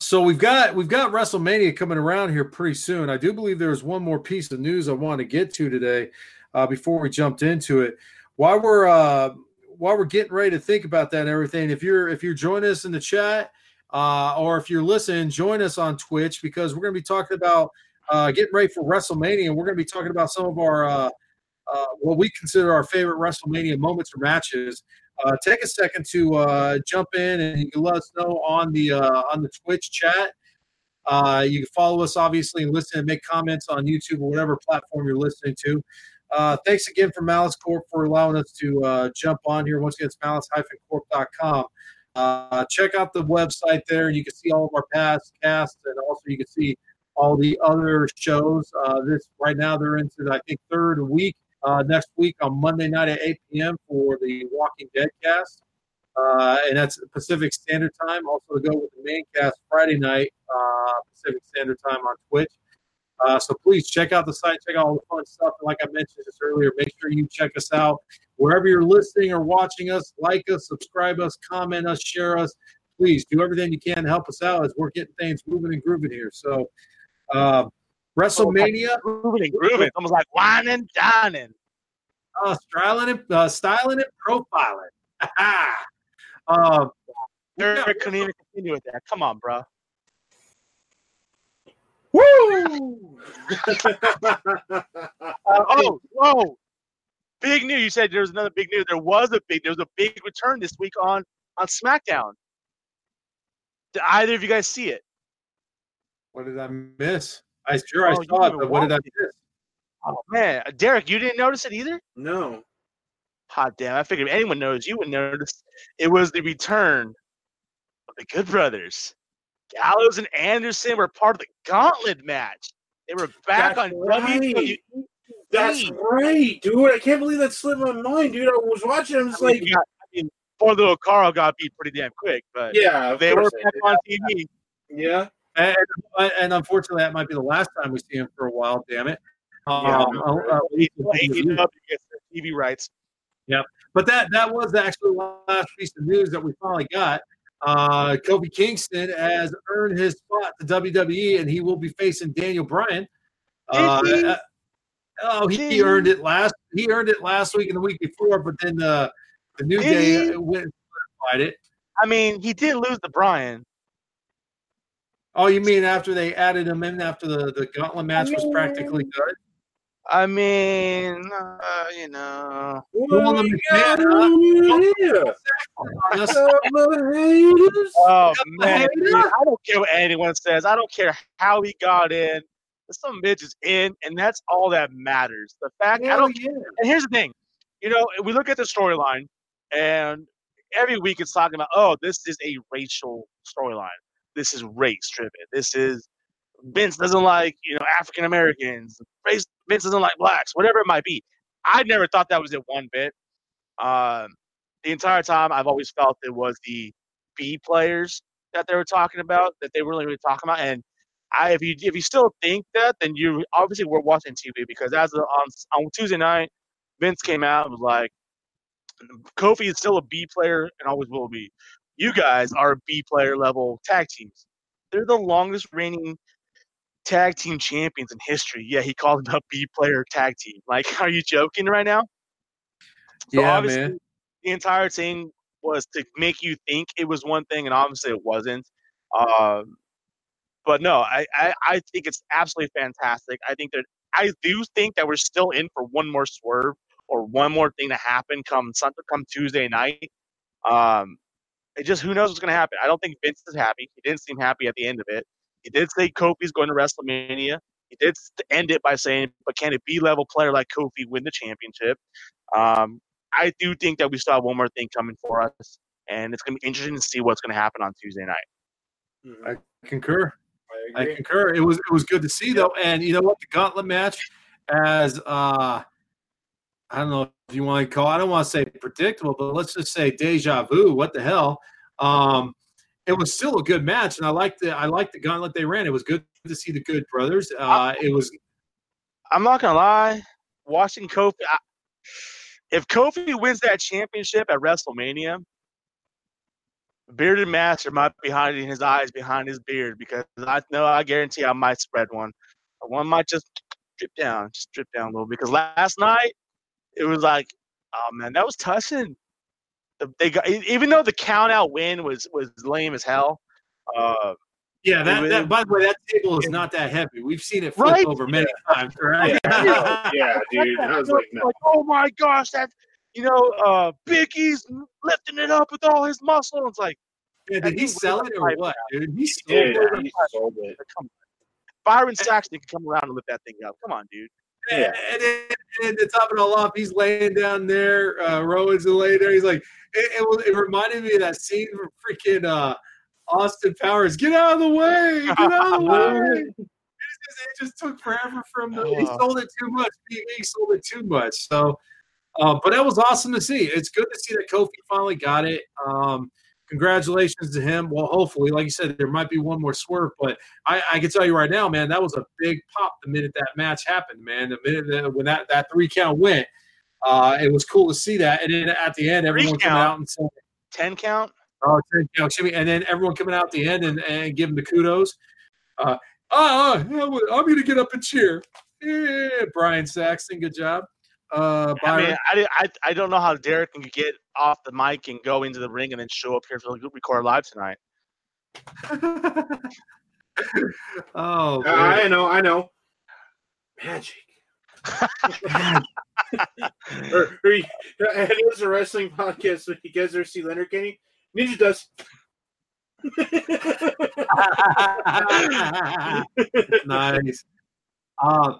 so we've got we've got WrestleMania coming around here pretty soon. I do believe there's one more piece of news I want to get to today uh, before we jumped into it. While we're uh, while we're getting ready to think about that and everything, if you're if you're joining us in the chat uh, or if you're listening, join us on Twitch because we're going to be talking about uh, getting ready for WrestleMania. and We're going to be talking about some of our uh, uh, what we consider our favorite WrestleMania moments or matches. Uh, take a second to uh, jump in and you can let us know on the uh, on the Twitch chat. Uh, you can follow us obviously and listen and make comments on YouTube or whatever platform you're listening to. Uh, thanks again for Malice Corp for allowing us to uh, jump on here. Once again, it's malice-corp.com. Uh, check out the website there. You can see all of our past casts, and also you can see all the other shows. This right now they're into I think third week. Uh, next week on Monday night at 8 p.m. for the Walking Dead cast, uh, and that's Pacific Standard Time. Also to go with the main cast Friday night uh, Pacific Standard Time on Twitch. Uh, so please check out the site, check out all the fun stuff. And like I mentioned just earlier, make sure you check us out wherever you're listening or watching us. Like us, subscribe us, comment us, share us. Please do everything you can to help us out as we're getting things moving and grooving here. So, uh, WrestleMania, Grooving and grooving. It's almost like whining, dining. uh, styling and uh, styling and profiling. uh, Eric couldn't even continue with that. Come on, bro. Woo! *laughs* Uh, oh, whoa. Big news. You said there was another big news. There was a big there was a big return this week on on SmackDown. Did either of you guys see it? what did I miss? I sure I Oh, you saw it, but what did I miss? Oh man, Derek, you didn't notice it either? no. Hot damn! I figured if anyone knows, you would notice. It was the return of the Good Brothers. Gallows and Anderson were part of the Gauntlet match. They were back That's on right. WWE. That's right, dude. I can't believe that slipped my mind, dude. I was watching. I'm just I mean, like, got- I mean, poor little Karl got beat pretty damn quick, but yeah, they were course back on TV. Yeah. And, and unfortunately, that might be the last time we see him for a while. Damn it. Um, Yeah. uh, uh, AEW gets their TV rights. but that that was actually the last piece of news that we finally got. Uh, Kofi Kingston has earned his spot to WWE, and he will be facing Daniel Bryan. Uh, he? uh, oh, he, Did he he? earned it last. He earned it last week and the week before, but then uh, the New Did Day he? went and it. I mean, he did lose to Bryan. Oh, you mean after they added him in after the, the gauntlet match was practically done? I mean, uh, you know, Well, the we got McMahon, on here? Honest- Couple haters. oh man, dude, I don't care what anyone says. I don't care how he got in. Some bitch is in, and that's all that matters. The fact I don't yeah. And here's the thing, you know, we look at the storyline, and every week it's talking about, oh, this is a racial storyline. This is race driven. This is Vince doesn't like, you know, African Americans. Vince doesn't like blacks. Whatever it might be. I never thought that was it one bit. Um, the entire time, I've always felt it was the B players that they were talking about, that they were really, really talking about, and. I, if you if you still think that, then you obviously were watching TV because as of, on on Tuesday night, Vince came out and was like, Kofi is still a B player and always will be. You guys are B player level tag teams. They're the longest reigning tag team champions in history. Yeah, he called them a B player tag team. Like, *laughs* are you joking right now? So Yeah, obviously, man. the entire thing was to make you think it was one thing, and obviously it wasn't. Um, but no, I, I, I think it's absolutely fantastic. I think that I do think that we're still in for one more swerve or one more thing to happen come come Tuesday night. Um, it just who knows what's going to happen. I don't think Vince is happy. He didn't seem happy at the end of it. He did say Kofi's going to WrestleMania. He did end it by saying, "But can a B level player like Kofi win the championship?" Um, I do think that we still have one more thing coming for us, and it's going to be interesting to see what's going to happen on Tuesday night. I Concur. I agree. concur. It was it was good to see though, and you know what? The gauntlet match, as uh, I don't know if you want to call. I don't want to say predictable, but let's just say deja vu. What the hell? Um, it was still a good match, and I liked the I liked the gauntlet they ran. It was good to see the good brothers. Uh, it was I'm not gonna lie, watching Kofi. I, if Kofi wins that championship at WrestleMania, bearded master might be hiding his eyes behind his beard because I know I guarantee I might spread one. One might just drip down, just drip down a little. Because last night it was like, oh man, that was touching. The- They got even though the count out win was was lame as hell. Uh, yeah. That, that by the way, that table is not that heavy. We've seen it flip Right? over many times, right? *laughs* yeah, yeah, dude. I was like, no. like, oh my gosh, that you know, uh, Big E's lifting it up with all his muscle. It's like, Yeah, did he sell it or what, dude? He sold Dude, it. he sold it. come on. Byron Saxton can come around and lift that thing up. Come on, dude. Yeah. And, then, and to top it all off, he's laying down there. Uh, Rowan's laying there. He's like, it, it, was- it reminded me of that scene from freaking uh, Austin Powers. Get out of the way! Get out of the way! *laughs* It just, it just took forever from the. He Oh. sold it too much. He, he sold it too much. So, uh, but that was awesome to see. It's good to see that Kofi finally got it. Um, congratulations to him. Well, hopefully, like you said, there might be one more swerve, but I, I can tell you right now, man, that was a big pop the minute that match happened, man. The minute that, when that, that three count went, uh, it was cool to see that. And then at the end, everyone count? out and saying, Ten count. Oh, ten count, excuse me. And then everyone coming out at the end and, and giving the kudos. Uh, oh, I'm going to get up and cheer. Yeah, Byron Saxton, good job. Uh, I mean, I, I, I don't know how Derek can get off the mic and go into the ring and then show up here for the record live tonight. *laughs* oh, I know, I know. Magic. *laughs* or, or you- and it was a wrestling podcast. So you guys ever see Leonard Kenny? Ninja does. *laughs* nice. Uh,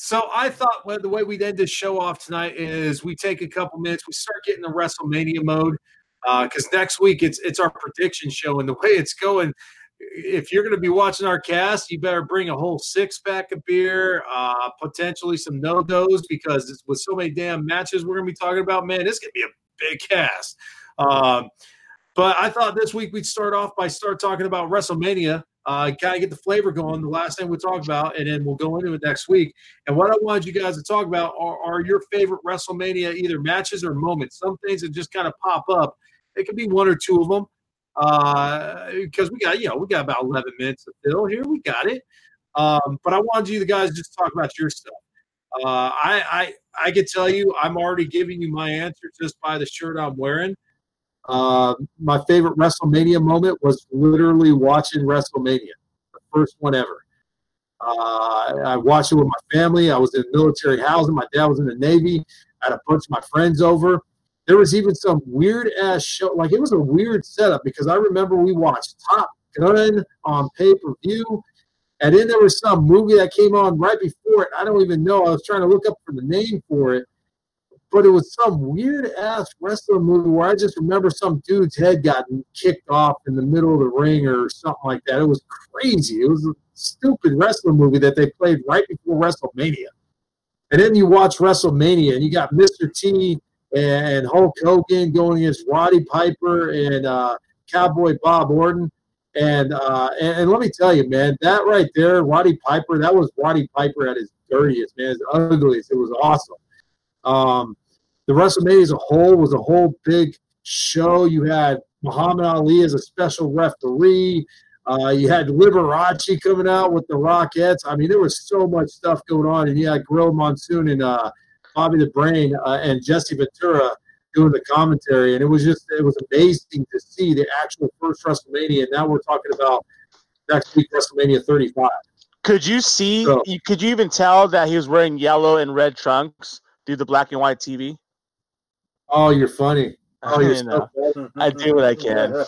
so I thought well, the way we'd end this show off tonight is we take a couple minutes, we start getting the WrestleMania mode because next week it's it's our prediction show, and the way it's going, if you're going to be watching our cast, you better bring a whole six pack of beer, uh, potentially some NoDoz because with so many damn matches we're going to be talking about, man, this going to be a big cast. Um, but I thought this week we'd start off by start talking about WrestleMania, uh, kind of get the flavor going. The last thing we talk about, and then we'll go into it next week. And what I wanted you guys to talk about are, are your favorite WrestleMania either matches or moments. Some things that just kind of pop up. It could be one or two of them because we got you know we got about 11 minutes to fill here. We got it. Um, but I wanted you guys just talk about your stuff. Uh, I, I I can tell you, I'm already giving you my answer just by the shirt I'm wearing. Uh, my favorite WrestleMania moment was literally watching WrestleMania, the first one ever. Uh, I watched it with my family. I was in military housing. My dad was in the Navy. I had a bunch of my friends over. There was even some weird ass show. Like it was a weird setup because I remember we watched Top Gun on pay per view. And then there was some movie that came on right before it. I don't even know. I was trying to look up for the name for it but it was some weird ass wrestling movie where I just remember some dude's head got kicked off in the middle of the ring or something like that. It was crazy. It was a stupid wrestling movie that they played right before WrestleMania. And then you watch WrestleMania and you got Mr. T and Hulk Hogan going against Roddy Piper and uh, Cowboy Bob Orton. And, uh, and and let me tell you, man, that right there, Roddy Piper, that was Roddy Piper at his dirtiest, man, his ugliest. It was awesome. Um, the WrestleMania as a whole was a whole big show. You had Muhammad Ali as a special referee. Uh, you had Liberace coming out with the Rockettes. I mean, there was so much stuff going on, and you had Gorilla Monsoon and uh, Bobby the Brain uh, and Jesse Ventura doing the commentary, and it was just it was amazing to see the actual first WrestleMania. And now we're talking about next week WrestleMania 35. Could you see? So- could you even tell that he was wearing yellow and red trunks through the black and white TV? Oh, you're funny. *laughs* Oh, you're so funny. I do what I can. *laughs*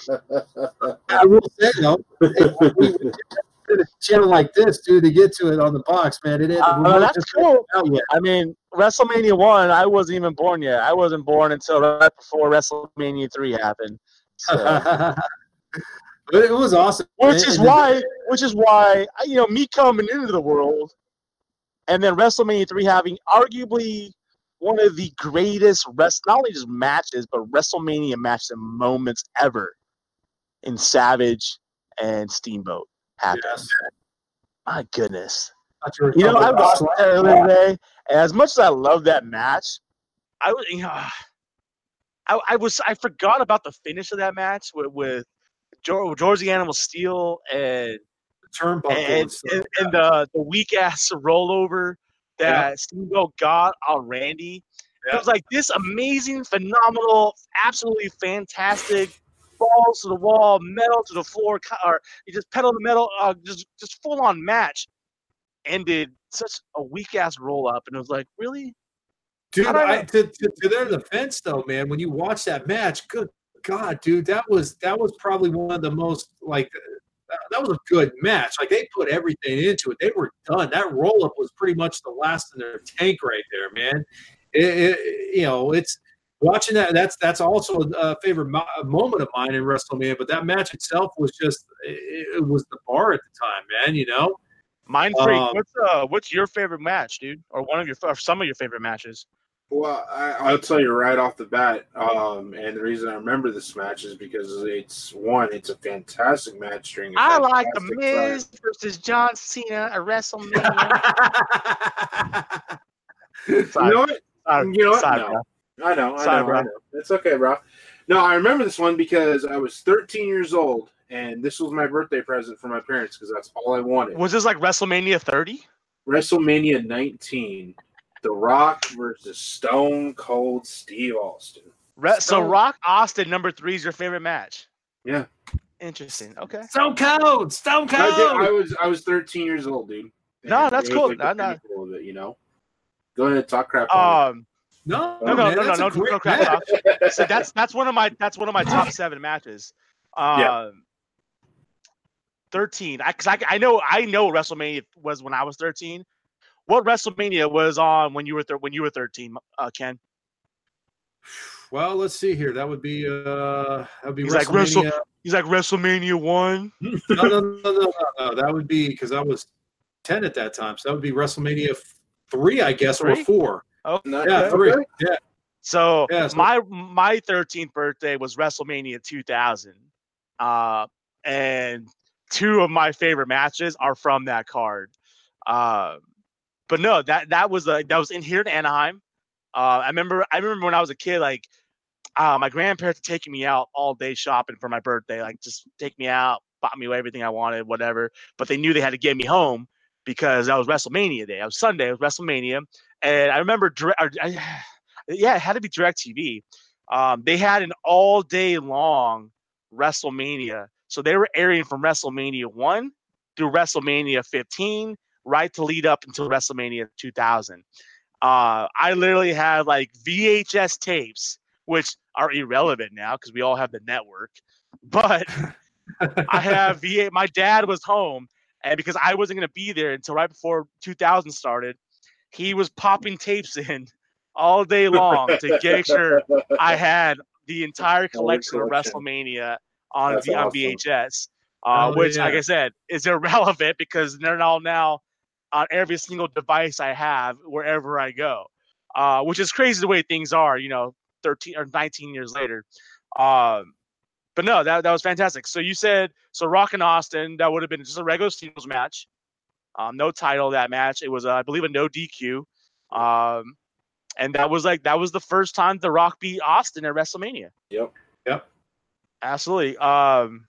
I will say though, if we did a channel like this, dude, to get to it on the box, man. It is. Uh, that's cool. I mean, WrestleMania one, I wasn't even born yet. I wasn't born until right before WrestleMania three happened. So- *laughs* but it was awesome. which And- is why, which is why, you know, me coming into the world, and then WrestleMania three having arguably one of the greatest rest, not only just matches, but WrestleMania matches and moments ever in Savage and Steamboat happened. Yes. My goodness. You know, I watched that earlier today, and as much as I love that match, I was, you know, I, I was, I forgot about the finish of that match with, with George, George the Animal Steele and turnbuckle and, and, and, and the, the weak ass rollover that Steamboat got on Randy. It was like this amazing, phenomenal, absolutely fantastic, balls to the wall, metal to the floor, or you just pedal the metal, uh, just just full on match. Ended such a weak ass roll up, and it was like, really? Dude, I to, to, to their defense, though, man, when you watch that match, good God, dude, that was that was probably one of the most like that was a good match. Like they put everything into it. They were done. That roll up was pretty much the last in their tank right there, man. It, it, you know, it's watching that. That's that's also a favorite mo- moment of mine in WrestleMania. But that match itself was just it, it was the bar at the time, man. You know. Mind Freak, Um, what's uh, what's your favorite match, dude, or one of your or some of your favorite matches? Well, I, I'll tell you right off the bat, um, and the reason I remember this match is because it's one, it's a fantastic match during. I like the fantastic Miz time. versus John Cena at *laughs* WrestleMania. You know what? sorry, You know what? sorry, No. I know, I Sorry, know, bro. I know. It's okay, bro. No, I remember this one because I was 13 years old, and this was my birthday present for my parents because that's all I wanted. Was this like WrestleMania 30? WrestleMania 19, The Rock versus Stone Cold Steve Austin. Re- so Rock Austin number three is your favorite match. Yeah, Interesting. Okay. Stone Cold, Stone I, did, I was I was 13 years old, dude. No, And that's cool. like the No, no. pinnacle of it, you know. Go ahead, talk crap. Um, No, no, no, man, no, no, that's a no, no crap. talk. So that's that's one of my that's one of my top seven matches. Um, Yeah. Thirteen. I because I, I know I know WrestleMania was when I was thirteen. What WrestleMania was on when you were thir- when you were thirteen, uh, Ken? Well, let's see here. That would be uh, that would be He's like, Wrestle- WrestleMania. He's like WrestleMania one. *laughs* no, no, no, no, no, no. That would be because I was ten at that time, so that would be WrestleMania three, I guess, Three? or four. Oh, Not- Yeah, okay. three. Yeah, So, Yeah, so- my my 13th birthday was WrestleMania 2000, uh, and two of my favorite matches are from that card. Uh, but no, that that was a, that was in here in Anaheim. Uh, I remember I remember when I was a kid, like uh, my grandparents taking me out all day shopping for my birthday, like just take me out, bought me everything I wanted, whatever. But they knew they had to get me home because that was WrestleMania day. It was Sunday, it was WrestleMania, and I remember, or, I, *sighs* yeah, it had to be Directv. Um, they had an all day long WrestleMania, so they were airing from WrestleMania one through WrestleMania 15, right to lead up until WrestleMania 2000. Uh, I literally had like VHS tapes, which are irrelevant now because we all have the network. *laughs* But I have V8. My dad was home, and because I wasn't going to be there until right before 2000 started, he was popping tapes in all day long to make sure I *laughs* had the entire collection of. WrestleMania on, That's v- on awesome. VHS, uh, Hell which, like. I said, is irrelevant because they're all now on every single device I have wherever I go, uh, which is crazy the way things are, you know, 13 or 19 years later. Um, but no, that, that was fantastic. So you said, so Rock and Austin, that would have been just a regular singles match. Um, no title that match. It was, uh, I believe, a no DQ. Um, and that was like that was the first time The Rock beat Austin at WrestleMania. Yep. Yep. Absolutely. Um,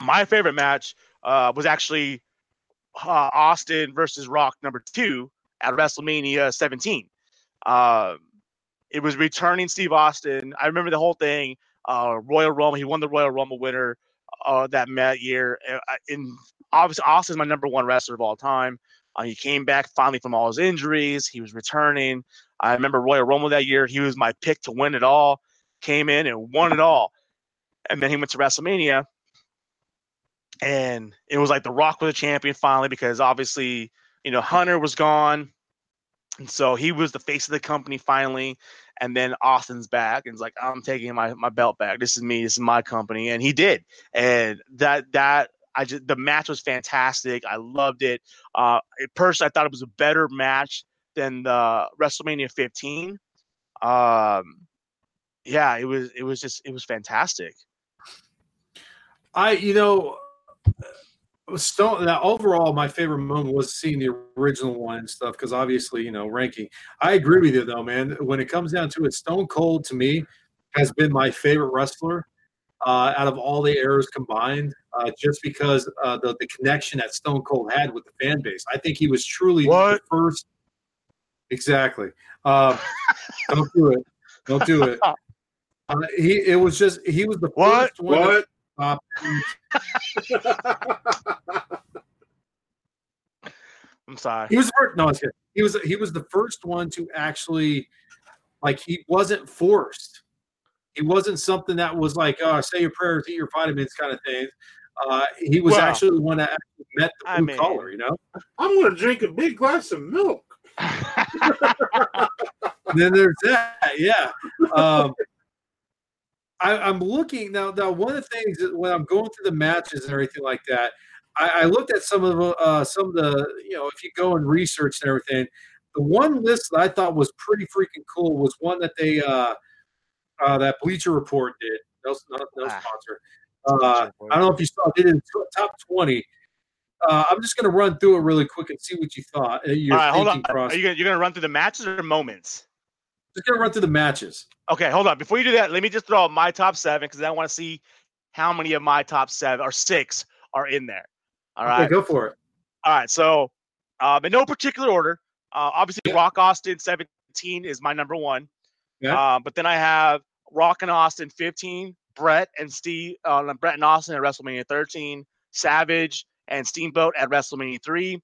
my favorite match uh, was actually uh, Austin versus Rock number two at WrestleMania 17. Um, it was returning Steve Austin. I remember the whole thing. Uh, Royal Rumble. He won the Royal Rumble winner uh, that year. And obviously, Austin's my number one wrestler of all time. Uh, he came back finally from all his injuries. He was returning. I remember Royal Rumble that year. He was my pick to win it all. Came in and won it all. And then he went to WrestleMania. And it was like The Rock was a champion finally because obviously, you know, Hunter was gone. And so he was the face of the company finally. And then Austin's back and it's like, I'm taking my, my belt back. This is me. This is my company. And he did. And that, that, I just, the match was fantastic. I loved it. Uh, I thought it was a better match than the WrestleMania 15. Um, yeah, it was, it was just, it was fantastic. I, you know, Stone. Now, overall, my favorite moment was seeing the original one and stuff because obviously, you know, ranking. I agree with you though, man. When it comes down to it, Stone Cold to me has been my favorite wrestler uh, out of all the eras combined. Uh, just because uh, the the connection that Stone Cold had with the fan base, I think he was truly the first. Exactly. Uh, don't do it. Don't do it. *laughs* Uh, he it was just he was the What? first one. to- What? *laughs* I'm sorry. He was the first, no, I was kidding. He was he was the first one to actually like he wasn't forced. He wasn't something that was like, oh, say your prayers, eat your vitamins kind of thing. Uh, he was Well, actually the one that actually met the I blue mean- collar. You know. I'm gonna drink a big glass of milk. *laughs* then there's that. Yeah. Um, I, I'm looking now. Now, one of the things that when I'm going through the matches and everything like that, I, I looked at some of the uh, some of the you know if you go and research and everything. The one list that I thought was pretty freaking cool was one that they uh, uh, that Bleacher Report did. No, no, no Ah. sponsor. Uh, I don't know if you saw. it a top twenty. Uh, I'm just going to run through it really quick and see what you thought. uh, All right, hold on. process. Are you you're gonna run through the matches or moments? Just to run through the matches. Okay, hold on. Before you do that, let me just throw out my top seven because I want to see how many of my top seven or six are in there. All right. Okay, go for it. All right. So, um, in no particular order, uh, obviously Rock Austin 17 is my number one. Yeah. Um, but then I have Rock and Austin 15, Bret and Steve, uh, Bret and Austin at WrestleMania 13, Savage and Steamboat at WrestleMania 3.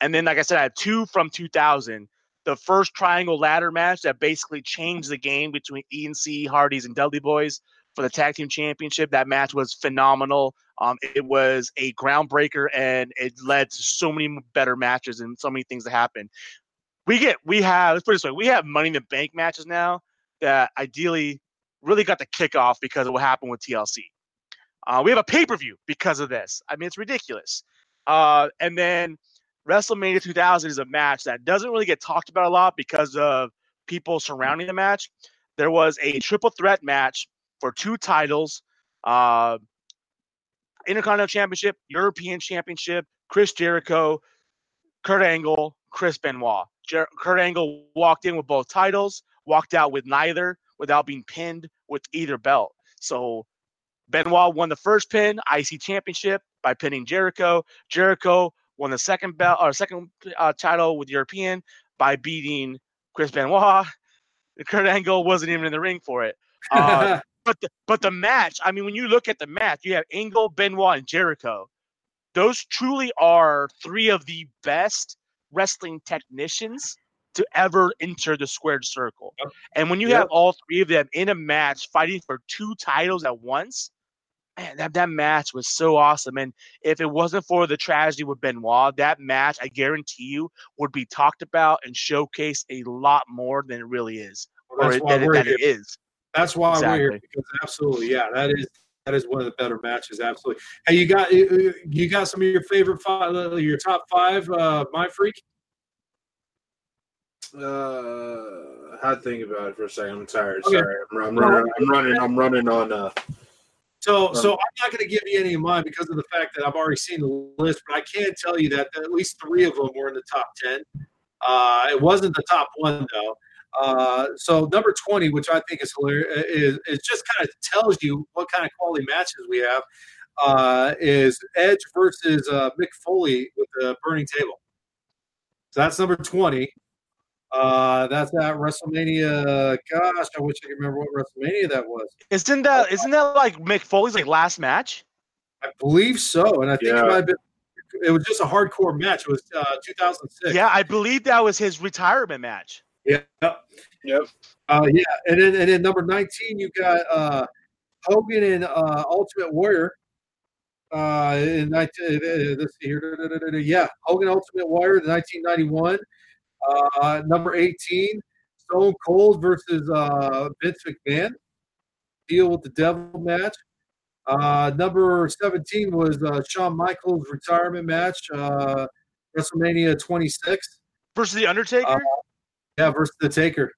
And then, like I said, I have two from 2000. The first triangle ladder match that basically changed the game between ENC, Hardys, and Dudley Boyz for the tag team championship. That match was phenomenal. Um, it was a groundbreaker, and it led to so many better matches and so many things that happened. We get, we have, let's put it this way, we have Money in the Bank matches now that ideally really got the kickoff because of what happened with TLC. Uh, we have a pay per view because of this. I mean, it's ridiculous. Uh, and then WrestleMania 2000 is a match that doesn't really get talked about a lot because of people surrounding the match. There was a triple threat match for two titles uh, Intercontinental Championship, European Championship, Chris Jericho, Kurt Angle, Chris Benoit. Jer- Kurt Angle walked in with both titles, walked out with neither without being pinned with either belt. So Benoit won the first pin, IC Championship, by pinning Jericho. Jericho won the second belt or second uh, title with European by beating Chris Benoit. *laughs* Kurt Angle wasn't even in the ring for it. Uh, *laughs* but the, but the match, I mean, when you look at the match, you have Angle, Benoit, and Jericho. Those truly are three of the best wrestling technicians to ever enter the squared circle. And when you Yep. have all three of them in a match fighting for two titles at once, man, that, that match was so awesome. And if it wasn't for the tragedy with Benoit, that match, I guarantee you, would be talked about and showcased a lot more than it really is, or That's it, why than, we're here. it is. That's why we're here because absolutely, yeah, that is that is one of the better matches. Absolutely. Hey, you got you you got some of your favorite five, uh, your top five, uh, my freak. Uh, I had to think about it for a second. I'm tired. Okay. Sorry, I'm, I'm running. I'm running. I'm running on. Uh, So, so I'm not going to give you any of mine because of the fact that I've already seen the list, but I can tell you that at least three of them were in the top ten. Uh, it wasn't the top one though. Uh, so number twenty, which I think is hilarious, is, is just kind of tells you what kind of quality matches we have. Uh, is Edge versus uh, Mick Foley with the Burning Table. So that's number twenty. Uh, that's at WrestleMania. Gosh, I wish I could remember what WrestleMania that was. Isn't that isn't that like Mick Foley's like last match? I believe so, and I think Yeah. it might have been. It was just a hardcore match. It was uh, 2006. Yeah, I believe that was his retirement match. yeah, yep. uh, yeah. And then and then number 19, you got uh, Hogan and uh, Ultimate Warrior. Uh, in 19, uh, let's see here. Yeah, Hogan Ultimate Warrior, the 1991. Uh, number 18, Stone Cold versus uh, Vince McMahon. Deal with the Devil match. Uh, number 17 was uh, Shawn Michaels' retirement match, uh, WrestleMania 26. Versus the Undertaker? Uh, Yeah, versus the Taker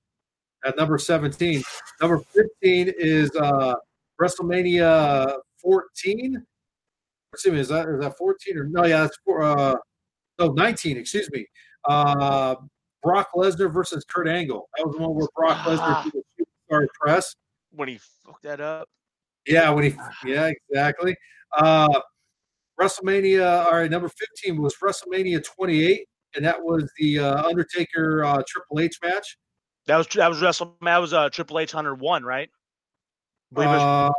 at number 17. Number 15 is uh, WrestleMania 14. Excuse me, is that is that 14 or no? Yeah, that's for uh, no 19. Excuse me. Uh, Brock Lesnar versus Kurt Angle. That was the one where Brock Lesnar did the superstar press. when he fucked that up. Yeah, when he yeah, exactly. Uh WrestleMania, all right, number 15 was WrestleMania 28, and that was the uh, Undertaker uh, Triple H match. That was that was WrestleMania. that was uh Triple H hundred one, right? I believe it was- Uh,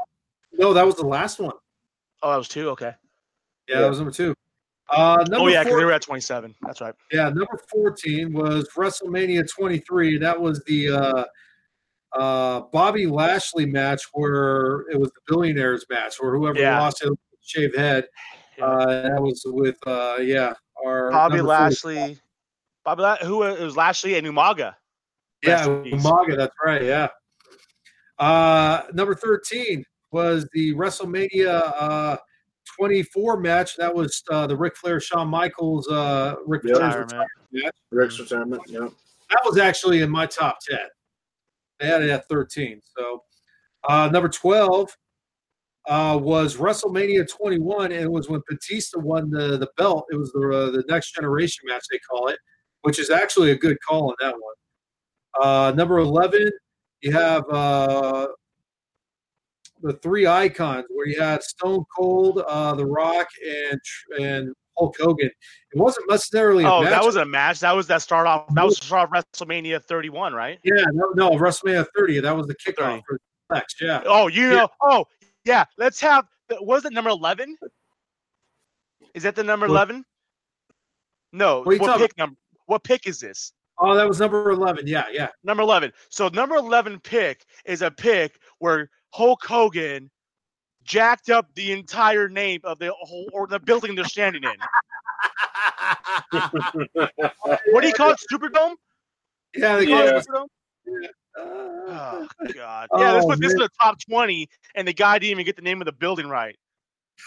no, that was the last one. oh, that was two. Okay. Yeah, that was number two. Uh, oh yeah, because they were at twenty seven. That's right. Yeah, number 14 was WrestleMania 23. That was the uh, uh, Bobby Lashley match where it was the billionaires match where whoever Yeah. lost it shaved head. Uh, that was with uh, yeah, our Bobby Lashley. Bobby, La- who it was Lashley and Umaga. Yeah. Umaga, that's right. Yeah. Uh, number 13 was the WrestleMania uh, 24 match. That was uh, the Ric Flair, Shawn Michaels, uh, Ric Yeah. Retirement. match. Ric's retirement. Yeah. That was actually in my top 10. They had it at 13. So, uh, number 12 uh, was WrestleMania 21, and it was when Batista won the, the belt. It was the, uh, the next generation match, they call it, which is actually a good call on that one. Uh, number 11, you have uh, the three icons where you had Stone Cold, uh, The Rock, and and Hulk Hogan. It wasn't necessarily a Oh, match. that was a match. That was that start off. That was start off WrestleMania 31, right? yeah, no, no, WrestleMania 30. That was the kickoff 30. for. Yeah, Oh, you Yeah. know. Oh, yeah. Let's have. Was it number 11? Is that the number 11? No. What What pick number? What pick is this? oh, that was number 11. Yeah, yeah, Number 11. So number 11 pick is a pick where Hulk Hogan jacked up the entire name of the whole or the building they're standing in. *laughs* What do you call it? Superdome? yeah. They Call call it Yeah. Superdome? Oh God! Yeah, Oh, this in man. the top twenty, and the guy didn't even get the name of the building right.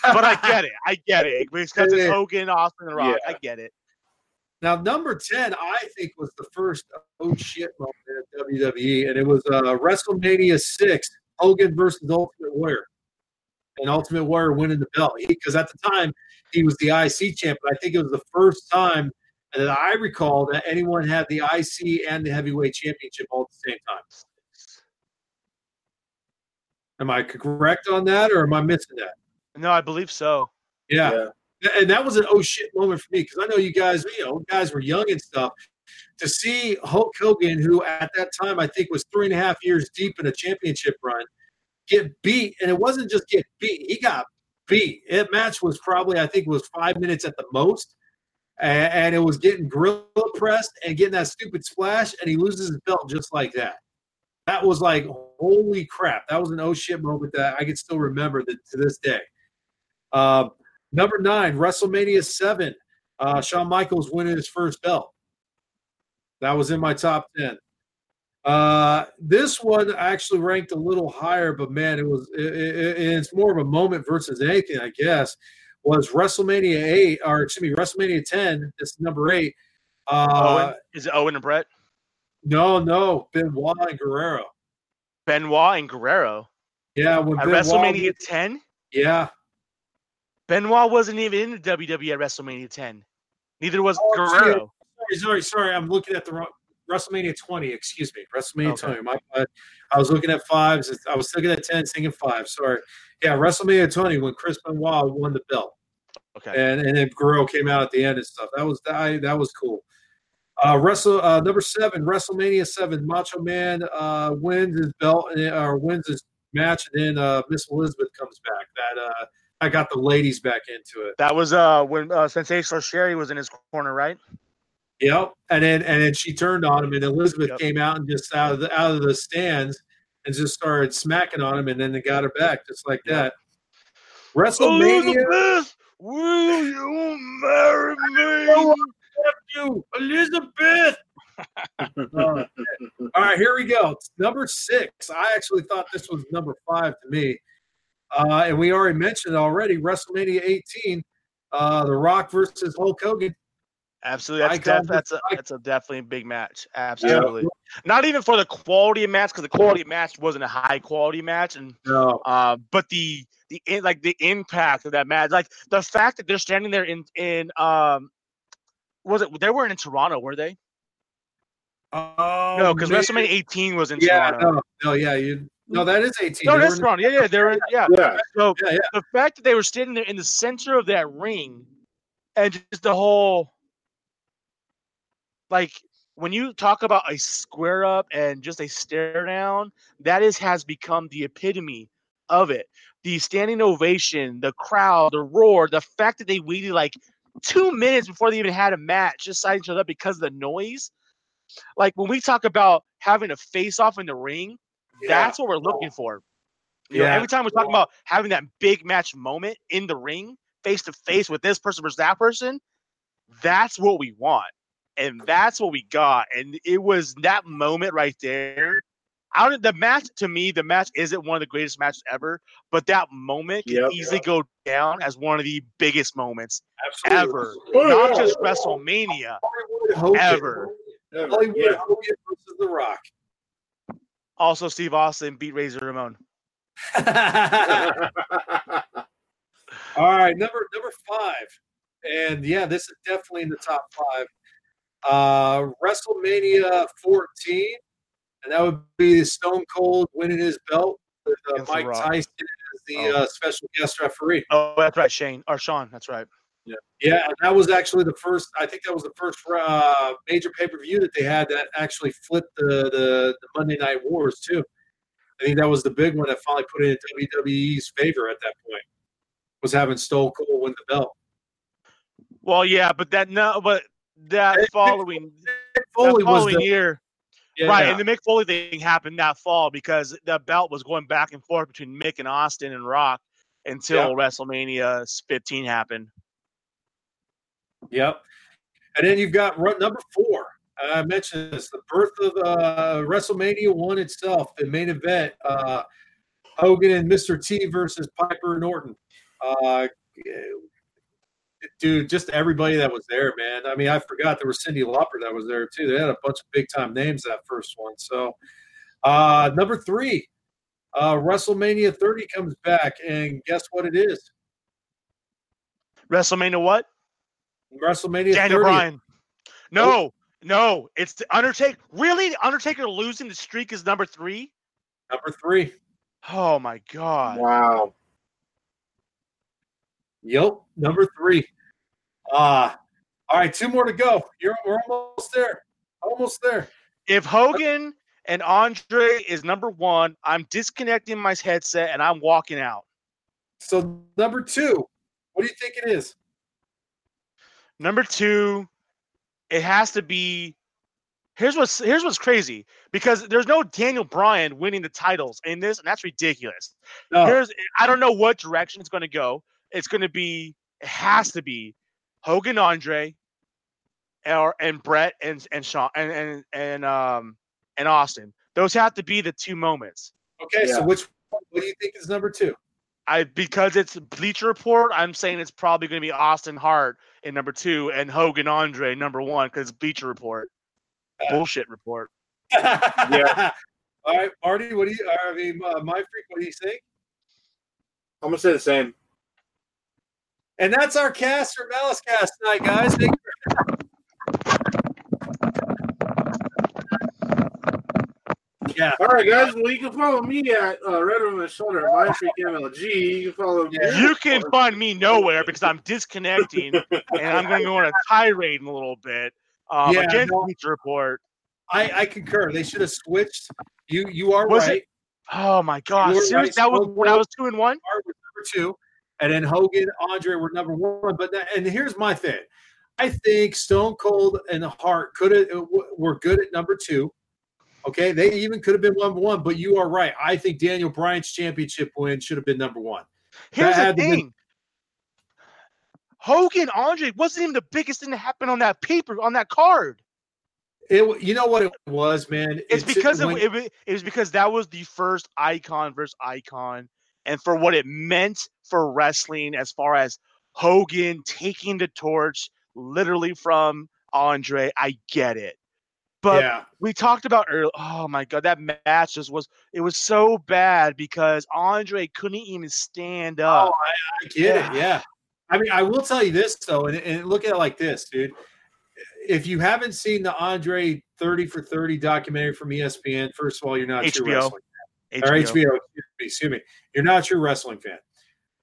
But I get it. I get it because it's Yeah. Hogan, Austin, and Rock. Yeah. I get it. Now, number 10, I think, was the first oh shit moment at WWE, and it was uh, WrestleMania 6, Hogan versus Ultimate Warrior. And Ultimate Warrior winning the belt. Because at the time, he was the IC champ, but I think it was the first time that I recall that anyone had the IC and the heavyweight championship all at the same time. Am I correct on that, or am I missing that? No, I believe so. Yeah. And that was an oh shit moment for me because I know you guys, you know, guys were young and stuff. To see Hulk Hogan, who at that time I think was three and a half years deep in a championship run, get beat, and it wasn't just get beat; he got beat. That match was probably I think was five minutes at the most, and, it was getting gorilla pressed and getting that stupid splash, and he loses his belt just like that. That was like holy crap! That was an oh shit moment that I can still remember to this day. Um, Number nine, WrestleMania 7. Uh, Shawn Michaels winning his first belt. That was in my top 10. Uh, this one actually ranked a little higher, but man, it was it, it, it's more of a moment versus anything, I guess. Was WrestleMania 8 or excuse me, WrestleMania 10, this is number eight. Uh, Owen is it Owen and Bret, no, no, Benoit and Guerrero. Benoit and Guerrero Yeah, when at Benoit- WrestleMania 10. Yeah, Benoit wasn't even in the WWE at WrestleMania 10. Neither was Oh. Guerrero. Sorry, sorry, sorry. I'm looking at the wrong WrestleMania 20. Excuse me, WrestleMania Okay. 20. My bad. I was looking at fives. I was looking at 10, thinking five. Sorry. Yeah, WrestleMania 20 when Chris Benoit won the belt, Okay. and and then Guerrero came out at the end and stuff. That was that. That was cool. Uh, Wrestle uh, number seven, WrestleMania seven. Macho Man uh, wins his belt and, or wins his match, and then uh, Miss Elizabeth comes back. That uh, I got the ladies back into it. That was uh when uh, Sensational Sherri was in his corner, right? Yep. And then and then she turned on him, and Elizabeth Yep. came out and just out of the out of the stands and just started smacking on him, and then they got her back just like that. WrestleMania, Elizabeth, will you marry me? you Elizabeth. *laughs* All right, here we go. Number six. I actually thought this was number five to me, uh, and we already mentioned it already. WrestleMania 18, uh, The Rock versus Hulk Hogan. Absolutely, that's def- that's a that's a definitely a big match. Absolutely, not even for the quality of match because the quality of match wasn't a high quality match, and No, uh, but the the in, like the impact of that match, like the fact that they're standing there in in um, was it they weren't in Toronto, were they? oh, no, because man. WrestleMania 18 was in Yeah, Toronto. no, no, yeah, you. No, that is 18. No, They that's in- Toronto. Yeah, yeah, they're yeah. Yeah. So Yeah, yeah. the fact that they were standing there in the center of that ring and just the whole like when you talk about a square up and just a stare down, that is has become the epitome of it. The standing ovation, the crowd, the roar, the fact that they waited like two minutes before they even had a match, just siding each other up because of the noise. Like when we talk about having a face off in the ring, Yeah. that's what we're looking for. You know, Yeah. every time we're talking about having that big match moment in the ring, face to face with this person versus that person, that's what we want. And that's what we got. And it was that moment right there. I don't the match to me, the match isn't one of the greatest matches ever, but that moment can Yep. easily go down as one of the biggest moments Absolutely. ever. Oh, Not yeah. just WrestleMania, Hollywood Hogan. ever. Hollywood Yeah. Hogan versus The Rock. Also, Steve Austin beat Razor Ramon. *laughs* All right, number number five, and yeah, this is definitely in the top five. Uh, WrestleMania 14, and that would be Stone Cold winning his belt with uh, Mike Tyson as the Oh. uh, special guest referee. Oh, that's right, Shane or Shawn. That's right. Yeah, and that was actually the first. I think that was the first uh, major pay per view that they had that actually flipped the, the the Monday Night Wars too. I think that was the big one that finally put it in WWE's favor at that point. Was having Stone Cold win the belt. Well, yeah, but that no, but that Mick- following Mick Foley that was following the year, yeah, right? And the Mick Foley thing happened that fall because the belt was going back and forth between Mick and Austin and Rock until WrestleMania 15 happened. Yep. And then you've got number four. I mentioned this: the birth of uh, WrestleMania One itself, the main event. Uh, Hogan and Mr. T versus Piper Norton. Uh, dude, just everybody that was there, man. I mean, I forgot there was Cyndi Lauper that was there too. They had a bunch of big time names that first one. So, uh, number three, uh, WrestleMania 30 comes back, and guess what it is? WrestleMania what? WrestleMania Daniel 30. Bryan. No, no, it's the Undertaker. Really, the Undertaker losing the streak is number three. Number three. Oh my god. wow. Yep, number three. Uh all right, two more to go. You're we're almost there. Almost there. If Hogan and Andre is number one, I'm disconnecting my headset and I'm walking out. So number two, what do you think it is? Number two, it has to be. Here's what's here's what's crazy because there's no Daniel Bryan winning the titles in this, and that's ridiculous. No, Here's I don't know what direction it's going to go. It's going to be it has to be Hogan, Andre, or and Bret and and Shawn and and and um and Austin. Those have to be the two moments. okay, so which one, what do you think is number two? I because it's Bleacher Report. I'm saying it's probably going to be Austin Hart in number two and Hogan Andre number one because Bleacher Report. Bullshit report. *laughs* yeah. All right, Marty, what do you I mean uh, my freak, what do you think? I'm gonna say the same. And that's our cast for Malice Cast tonight, guys. Thank you. Yeah. All right, guys. Well, you can follow me at uh, Red on the Shoulder, My Freak MLG. You can follow me. You can find me nowhere because I'm disconnecting and I'm going to go on a tirade in a little bit um, Yeah, against no. Bleacher Report. I, I concur. They should have switched. You you are Was it- right. Oh my gosh! Seriously, right. that was Stone when I was two and one. Number two, and then Hogan, Andre were number one. But that, and here's my thing: I think Stone Cold and Hart could have uh, were good at number two. Okay, they even could have been number one. But you are right. I think Daniel Bryan's championship win should have been number one. Here's the had to be- thing: Hogan Andre wasn't even the biggest thing that happened on that paper on that card. It, you know what it was, man. It's because when- it, it, it was because that was the first icon versus icon, and for what it meant for wrestling, as far as Hogan taking the torch literally from Andre. I get it, but yeah, we talked about earlier. Oh my god, that match just was it was so bad because Andre couldn't even stand oh, up. I, I get it. Yeah, *sighs* I mean, I will tell you this though, and, and look at it like this, dude. If you haven't seen the Andre 30 for 30 documentary from ESPN, first of all, you're not true HBO. wrestling HBO. or HBO, excuse me, excuse me. You're not true wrestling fan.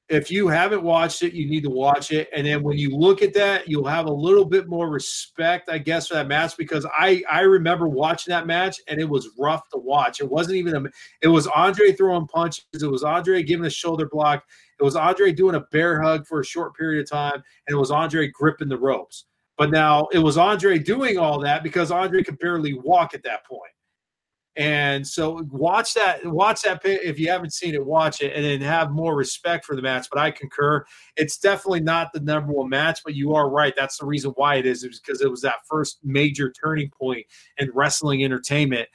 If you haven't watched it, you need to watch it. And then when you look at that, you'll have a little bit more respect, I guess, for that match because I I remember watching that match and it was rough to watch. It wasn't even a. It was Andre throwing punches. It was Andre giving a shoulder block. It was Andre doing a bear hug for a short period of time, and it was Andre gripping the ropes. But now it was Andre doing all that because Andre could barely walk at that point. And so watch that, watch that if you haven't seen it, watch it, and then have more respect for the match. But I concur, it's definitely not the number one match. But you are right; that's the reason why it is, is because it was that first major turning point in wrestling entertainment.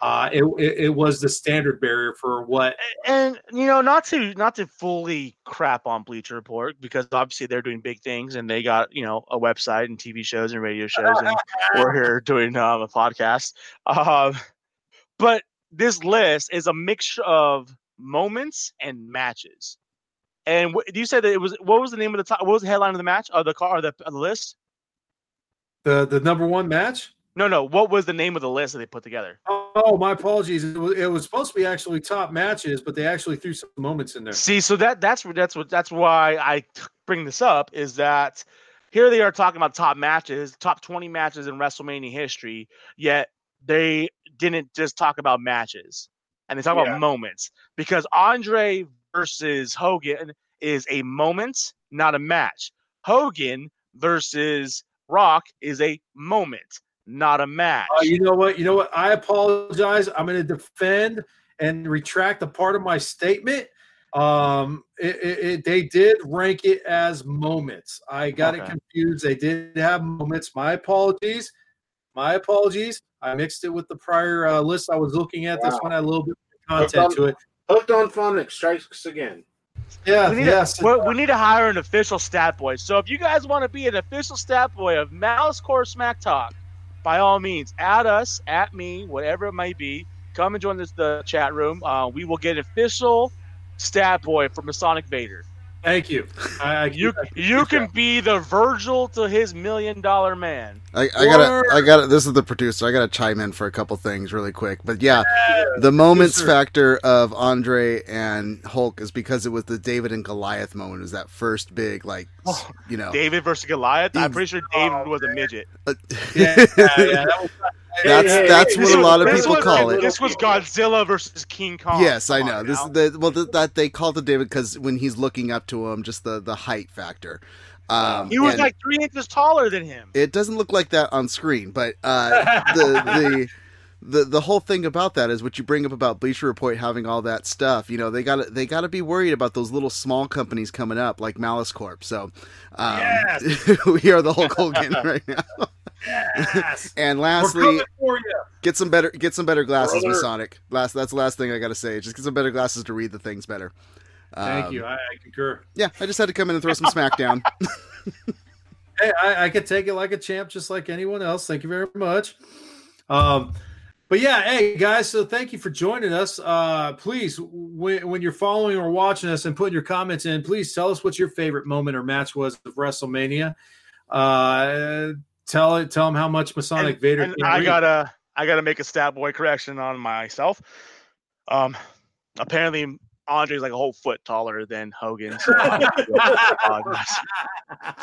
Uh, it, it it was the standard barrier for what and you know not to not to fully crap on bleacher report because obviously they're doing big things and they got you know a website and tv shows and radio shows and *laughs* we're here doing um, a podcast um, but this list is a mixture of moments and matches and wh- you said that it was what was the name of the top what was the headline of the match or the car or the, of the list the the number one match. no no what was the name of the list that they put together Oh, my apologies. It was, it was supposed to be actually top matches, but they actually threw some moments in there. See, so that that's that's what that's why I bring this up is that here they are talking about top matches, top 20 matches in WrestleMania history, yet they didn't just talk about matches and they talk Yeah. about moments because Andre versus Hogan is a moment, not a match. Hogan versus Rock is a moment, not a match. Uh, you know what? You know what? I apologize. I'm going to defend and retract a part of my statement. Um, it, it, it- they did rank it as moments. I got it confused. They did have moments. My apologies. My apologies. I mixed it with the prior uh, list I was looking at. This one had a little bit of content to it. Hooked on Phonics strikes again. Yeah. We need, Yes. a, we- we need to hire an official stat boy. So if you guys want to be an official stat boy of Malice Corp Smack Talk, by all means, add us, at me, whatever it might be. Come and join this the chat room. Uh, we will get an official stat boy for Masonic Vader. Thank you. I, I, You I- you can be the Virgil to his million dollar man. I, I gotta, I gotta. This is the producer. I gotta chime in for a couple things really quick. But yeah, the moments sir. factor of Andre and Hulk is because it was the David and Goliath moment. It was that first big, like, Oh, you know, David versus Goliath. I'm pretty sure David was a midget. uh, yeah, yeah, yeah, that was- *laughs* that's Hey, that's hey, what a lot of people this call it. This was Godzilla versus King Kong. Yes, I know. This is the well th- that they called it David because when he's looking up to him, just the the height factor. Um, he was like three inches taller than him. it doesn't look like that on screen, but uh, *laughs* the the. The, the whole thing about that is what you bring up about Bleacher Report having all that stuff. You know they got to they got to be worried about those little small companies coming up like Malice Corp. So um, *laughs* we are the Hulk Hogan *laughs* right now. yes. *laughs* And lastly, get some better get some better glasses, Brother. Masonic. Last that's the last thing I got to say. Just get some better glasses to read the things better. Thank Um, you. I, I concur. Yeah, I just had to come in and throw some smackdown. Hey, I, I could take it like a champ, just like anyone else. Thank you very much. Um, but yeah, hey guys, so thank you for joining us. Uh, please, when, when you're following or watching us and putting your comments in, please tell us what your favorite moment or match was of WrestleMania. Uh, tell it, tell them how much Masonic And- Vader. and I read. gotta I gotta make a stat boy correction on myself. Um, apparently Andre's like a whole foot taller than Hogan. So *laughs* I.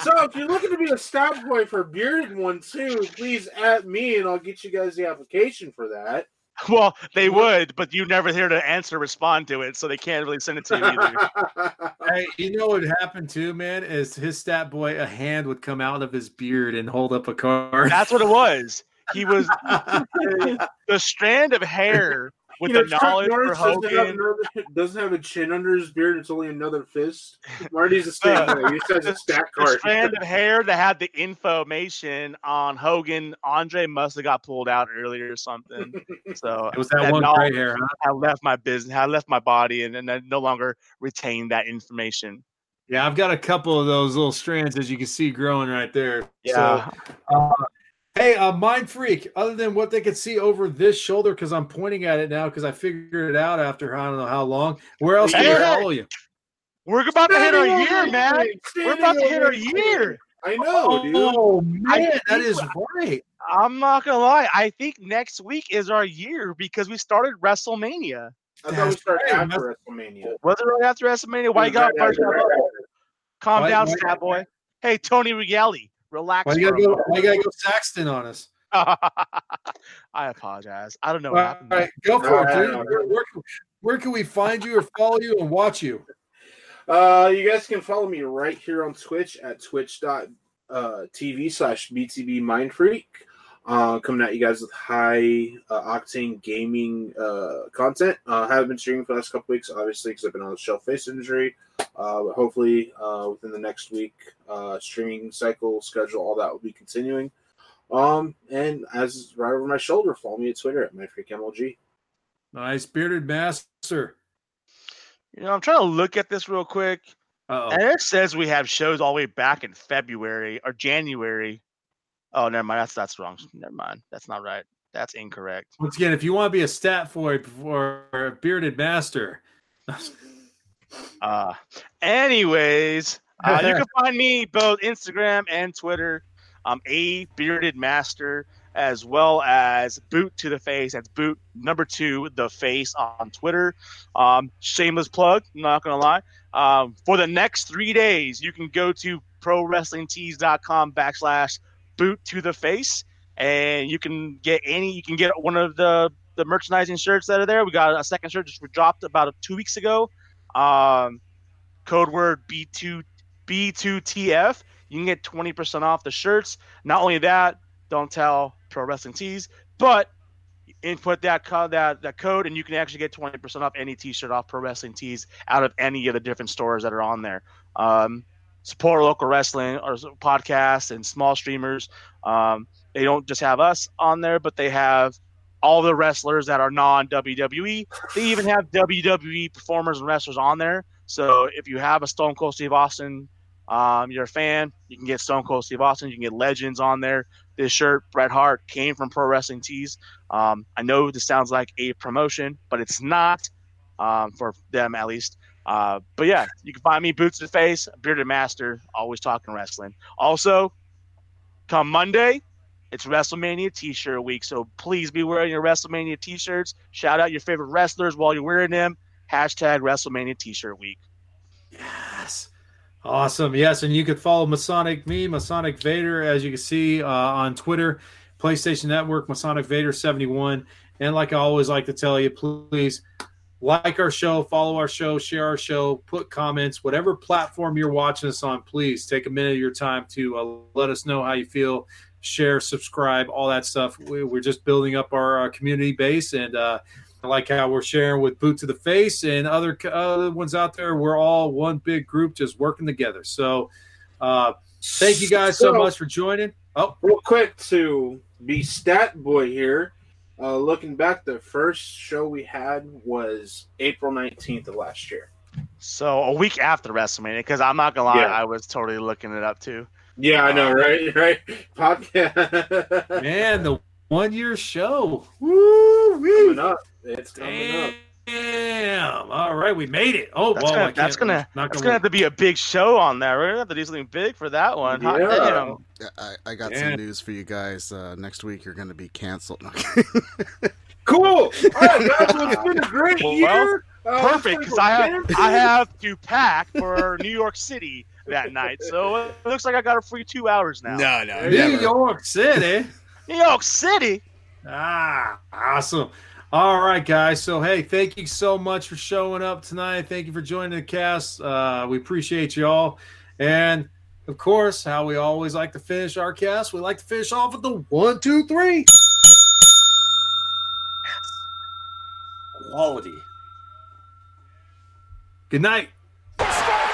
So if you're looking to be a stat boy for a bearded one too, please at me and I'll get you guys the application for that. *laughs* well, they would, but you never here to answer, respond to it, so they can't really send it to you either. *laughs* Hey, you know what happened too, man? Is his stat boy a hand would come out of his beard and hold up a card. That's what it was. He was the, the strand of hair with You know, the Chuck knowledge for Norris doesn't have, another, doesn't have a chin under his beard. It's only another fist. *laughs* Marty's the same way. He says a stat the card. strand of hair that had the information on Hogan, Andre must have got pulled out earlier or something. *laughs* So It was that that one knowledge- gray hair, huh? I left my business, I left my body, and then I no longer retain that information. Yeah, I've got a couple of those little strands, as you can see, growing right there. Yeah. So, uh, hey, uh, Mind Freak, other than what they could see over this shoulder, because I'm pointing at it now, because I figured it out after I don't know how long. Where else can Hey, we hey. follow you? We're about to hit our year, ovation. man. We're about to hit our ovation. year. I know, dude. Oh, man, that think is right. I'm not gonna lie. I think next week is our year because we started WrestleMania. I thought we started right. after WrestleMania. Was it right after WrestleMania? Why you got Right first? Calm Why- down, why- stat boy. Hey, Tony Regali, relax. Why you gotta go? Why you gotta go Saxton on us? *laughs* I apologize. I don't know what right, happened. all right, go for it, All right, dude. all right. Where, where can- where can we find you or follow you and watch you? Uh, you guys can follow me right here on Twitch at twitch.tv slash BTB Mind Mindfreak. Uh, coming at you guys with high uh, octane gaming uh, content. Uh, haven't been streaming for the last couple weeks, obviously, because I've been on the shelf face injury. Uh, but hopefully, uh, within the next week, uh, streaming cycle schedule, all that will be continuing. Um, and as right over my shoulder, follow me at Twitter at myfreakmlg. Nice bearded master. You know, I'm trying to look at this real quick, Uh and it says we have shows all the way back in February or January. Oh, never mind. That's that's wrong. Never mind. That's not right. That's incorrect. Once again, if you want to be a stat for for a bearded master, *laughs* Uh, anyways, uh, you *laughs* can find me both Instagram and Twitter. I'm a bearded master, as well as boot to the face. That's boot number two, the face on Twitter. Um, shameless plug. Not gonna lie. Um, for the next three days, you can go to prowrestlingtees.com backslash boot to the face, and you can get any. You can get one of the the merchandising shirts that are there. We got a second shirt just dropped about two weeks ago. Um, code word B2 B2TF. You can get 20% off the shirts. Not only that, don't tell Pro Wrestling Tees, but input that code that, that code and you can actually get 20% off any t-shirt off Pro Wrestling Tees out of any of the different stores that are on there. Um, support local wrestling or podcasts and small streamers. Um, they don't just have us on there, but they have all the wrestlers that are non WWE. They even have WWE performers and wrestlers on there. So if you have a Stone Cold Steve Austin, um, you're a fan, you can get Stone Cold Steve Austin. You can get legends on there. This shirt, Bret Hart, came from Pro Wrestling Tees. Um, I know this sounds like a promotion, but it's not um, for them at least. Uh, but yeah, you can find me boots to the face, bearded master, always talking wrestling. Also, come Monday, it's WrestleMania T-shirt week, so please be wearing your WrestleMania T-shirts. Shout out your favorite wrestlers while you're wearing them. Hashtag WrestleMania T-shirt week. Yes. Awesome. Yes. And you could follow Masonic me, Masonic Vader, as you can see uh, on Twitter, PlayStation Network, Masonic Vader 71. And like I always like to tell you, please like our show, follow our show, share our show, put comments, whatever platform you're watching us on, please take a minute of your time to uh, let us know how you feel, share, subscribe, all that stuff. We, we're just building up our uh, community base and, uh, I like how we're sharing with Boot to the Face and other other ones out there. We're all one big group just working together. So, uh, thank you guys so, So- much for joining. Oh, Real quick to be stat boy here. Uh, looking back, the first show we had was April 19th of last year. So a week after WrestleMania, because I'm not gonna lie, Yeah. I was totally looking it up too. Yeah, I know, right? *laughs* Right? Podcast. man, the one year show. Woo coming up. It's coming up. Damn. All right, we made it. Oh, That's well, gonna that's can't- gonna not that's gonna have to be a big show on that. We're gonna have to do something big for that one. Hot Yeah. damn. Yeah, I, I got Yeah. some news for you guys. Uh, next week you're going to be canceled. *laughs* Cool. All right, guys. Well, it's been a *laughs* great Well, year. Uh, Perfect, because I have I have to pack for New York City that night, so it looks like I got a free two hours now. no, no, New York City. New York City. Ah, awesome. All right, guys. So, hey, thank you so much for showing up tonight. Thank you for joining the cast. Uh, we appreciate you all. And of course, how we always like to finish our cast, we like to finish off with the one, two, three. Quality. Good night. We're back in.